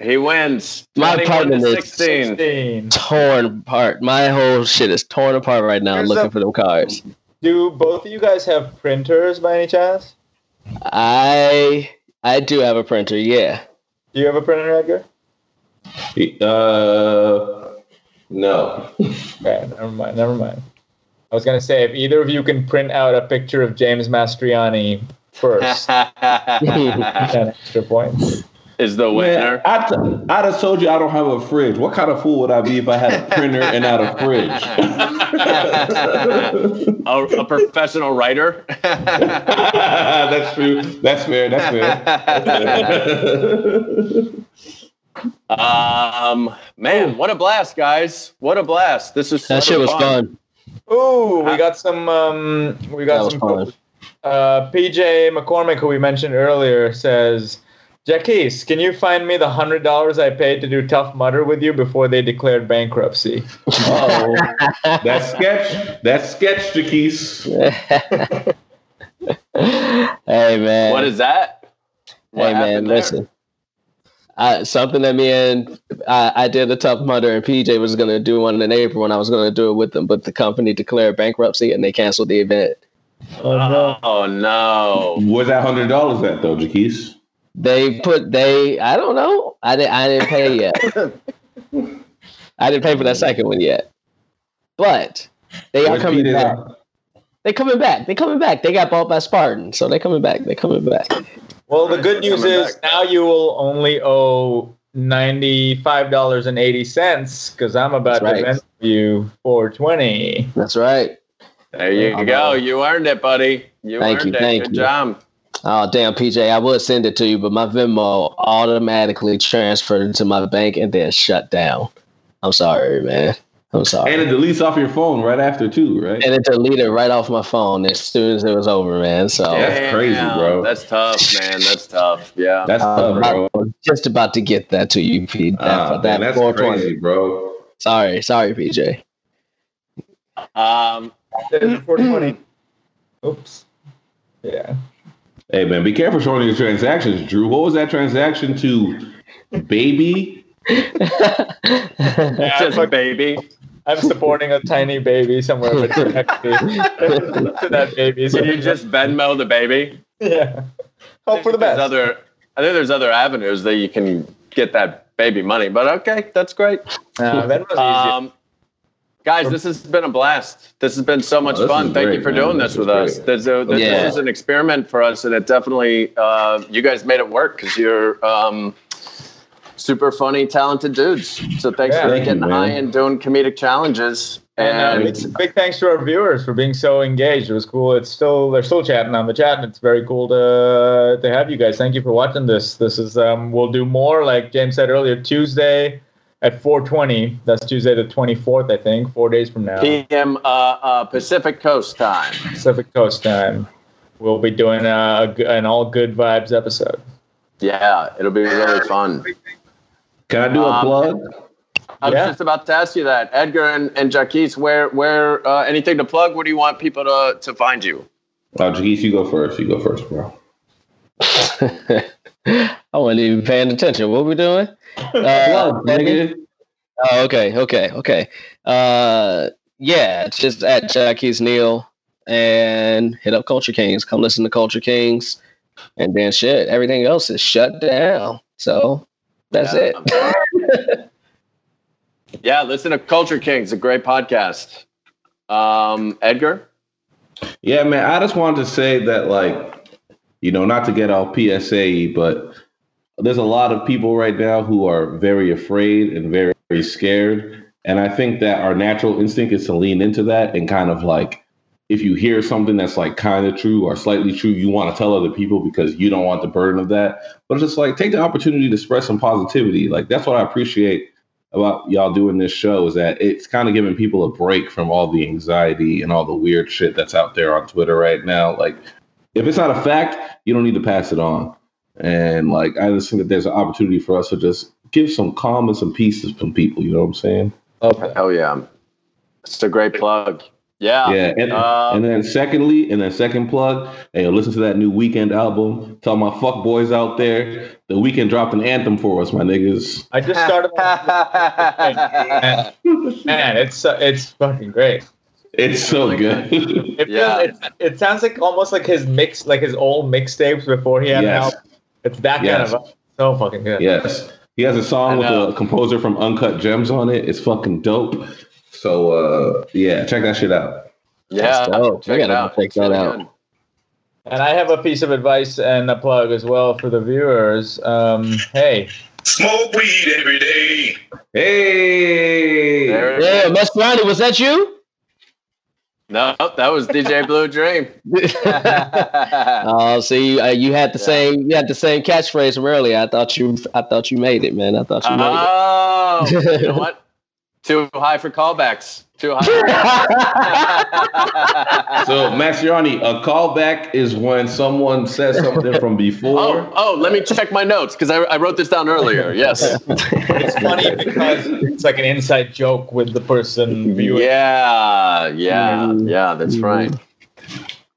He wins. My 21 partner to is 16. 16. torn apart. My whole shit is torn apart right now Here's looking a- for them cards. Do both of you guys have printers by any chance? I I do have a printer, yeah. Do you have a printer, Edgar? Uh, no. Okay, never mind, never mind. I was gonna say if either of you can print out a picture of James Mastriani first, extra points. Is the winner. Man, I, t- I just told you I don't have a fridge. What kind of fool would I be if I had a printer and not a fridge? a, a professional writer. That's true. That's fair. That's fair. um, man, what a blast, guys! What a blast! This is That shit was fun. Ooh, we got some. Um, we That got was some. fun. Uh, PJ McCormick, who we mentioned earlier, says, Jaquise, can you find me the hundred dollars I paid to do Tough Mudder with you before they declared bankruptcy? oh, that sketch. That sketch, Jaquise. hey man. What is that? What hey man, there? listen. I, something that me and I, I did a tough mudder and PJ was gonna do one in April and I was gonna do it with them, but the company declared bankruptcy and they canceled the event. Oh no! Oh, Where's that hundred dollars at though, Jaquise? They put they I don't know. I didn't I didn't pay yet. I didn't pay for that second one yet. But they are coming back. They coming back. They coming back. They got bought by Spartan, so they coming back. They coming back. Well, the good news Coming is now you will only owe ninety-five dollars and eighty cents because I'm about That's to right. vent you four twenty. That's right. There you I go. know. You earned it, buddy. You Thank earned you, it. thank Good you. job. Oh damn, PJ, I would send it to you, but my Venmo automatically transferred to my bank and then shut down. I'm sorry, man. I'm sorry. And it deletes off your phone right after too, right? and it deleted right off my phone as soon as it was over, man. So Yeah. That's crazy, bro. That's tough, man. That's tough. Yeah. That's uh, tough, bro. I was just about to get that to you, Pete. That, Ah, that man, that's 420. crazy, bro. Sorry, sorry, PJ. Um, Four twenty. Oops. Yeah. Hey man, be careful showing your transactions, Drew. What was that transaction to baby? Yeah, just fuck- baby. I'm supporting a tiny baby somewhere but connected to that baby. So So you just Venmo the baby. yeah. Hope for the There's best. Other, I think there's other avenues that you can get that baby money. But okay, that's great. Uh, that was easy. Um, guys, this has been a blast. This has been so much Oh, fun. Thank you for man. doing This this, is with us. great. There's this, Yeah. is an experiment for us, and it definitely uh, you guys made it work because you're um, super funny, talented dudes. So thanks Yeah. for Thank getting man. high and doing comedic challenges. And uh, And big, big thanks to our viewers for being so engaged. It was cool. It's still they're still chatting on the chat, and it's very cool to to have you guys. Thank you for watching this. This is um we'll do more like James said earlier Tuesday at 4:20. That's Tuesday the 24th, I think, four days from now, PM uh, uh, Pacific Coast time. Pacific Coast time. We'll be doing a, a g- an all good vibes episode. Yeah, it'll be really fun. Can I do a Um, plug? I was Yeah. just about to ask you that, Edgar and, and Jaquise. Where where uh, anything to plug? Where do you want people to to find you? Oh, Jaquise, you go first. You go first, bro. I wasn't even paying attention. What we doing? Uh, Plug, nigga. Oh, okay, okay, okay. Uh, yeah, just at Jaquise Neal and hit up Culture Kings. Come listen to Culture Kings, and then shit. Everything else is shut down. So that's Yeah. it. Yeah, listen to Culture Kings, a great podcast. Um, Edgar, Yeah, man. I just wanted to say that, like, you know, not to get all PSA, but there's a lot of people right now who are very afraid and very, very scared. And I think that our natural instinct is to lean into that and kind of like, if you hear something that's like kind of true or slightly true, you want to tell other people because you don't want the burden of that. But it's just like take the opportunity to spread some positivity. Like that's what I appreciate about y'all doing this show is that it's kind of giving people a break from all the anxiety and all the weird shit that's out there on Twitter right now. Like, if it's not a fact, you don't need to pass it on. And like, I just think that there's an opportunity for us to just give some calm and some peace to some people. You know what I'm saying? Love that. hell yeah, it's a great plug. Yeah. Yeah, and, Um, and then secondly, and then second plug, hey, listen to that new Weeknd album. Tell my fuck boys out there, the Weeknd dropped an anthem for us, my niggas. I just started. man, man, it's uh, it's fucking great. It's so good. It, Yeah. it, it sounds like almost like his mix, like his old mixtapes before he had an album. It's that kind Yes. of so fucking good. yes, he has a song with a composer from Uncut Gems on it. It's fucking dope. So uh, yeah, check that shit out. yeah. Check it out. check that out. And I have a piece of advice and a plug as well for the viewers. Um, hey, Smoke weed every day. Hey, Yeah, is. Maserati, was that you? No, that was DJ Blue Dream. Oh, see, uh, you had the Yeah. same you had the same catchphrase from earlier. I thought you I thought you made it, man. I thought you made it. oh, you know what? Too high for callbacks. Too high. So Mastriani, a callback is when someone says something from before. oh, oh, let me check my notes because I, I wrote this down earlier. Yes. it's funny because it's like an inside joke with the person viewing. Yeah, yeah, Mm. yeah. That's right.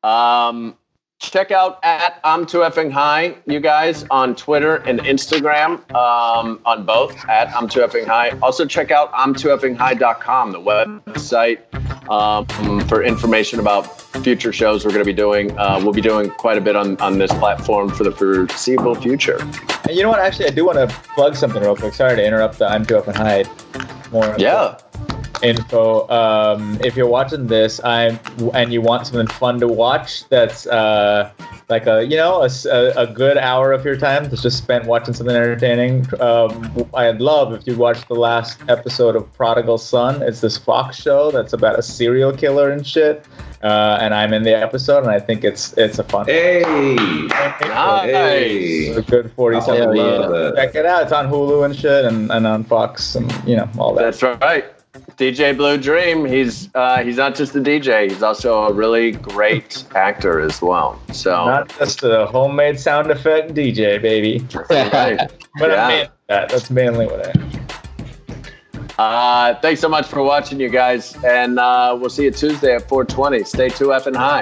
Um, check out at I'm too effing high, you guys, on Twitter and Instagram, um, on both at I'm too effing high. Also check out I'm too effing high.com, the website, um, for information about future shows we're going to be doing. Uh, we'll be doing quite a bit on, on this platform for the foreseeable future. And you know what? Actually, I do want to plug something real quick. Sorry to interrupt the I'm too and high. More Yeah. Info. Um, if you're watching this, I'm and you want something fun to watch, that's uh, like a you know a, s- a- a good hour of your time that's just spent watching something entertaining. Um, I'd love if you watched the last episode of Prodigal Son. It's this Fox show that's about a serial killer and shit. Uh, and I'm in the episode, and I think it's it's a fun. Hey, Nice. hey. It's a good 47 I Hell yeah. Check it out. It's on Hulu and shit, and, and on Fox, and you know all that. That's right. DJ Blue Dream. He's uh, he's not just a DJ. He's also a really great actor as well. So Not just a homemade sound effect DJ, baby. right. But Yeah. Mainly that. That's mainly what I am. Uh, thanks so much for watching, you guys, and uh, we'll see you Tuesday at 4:20. Stay too effing high.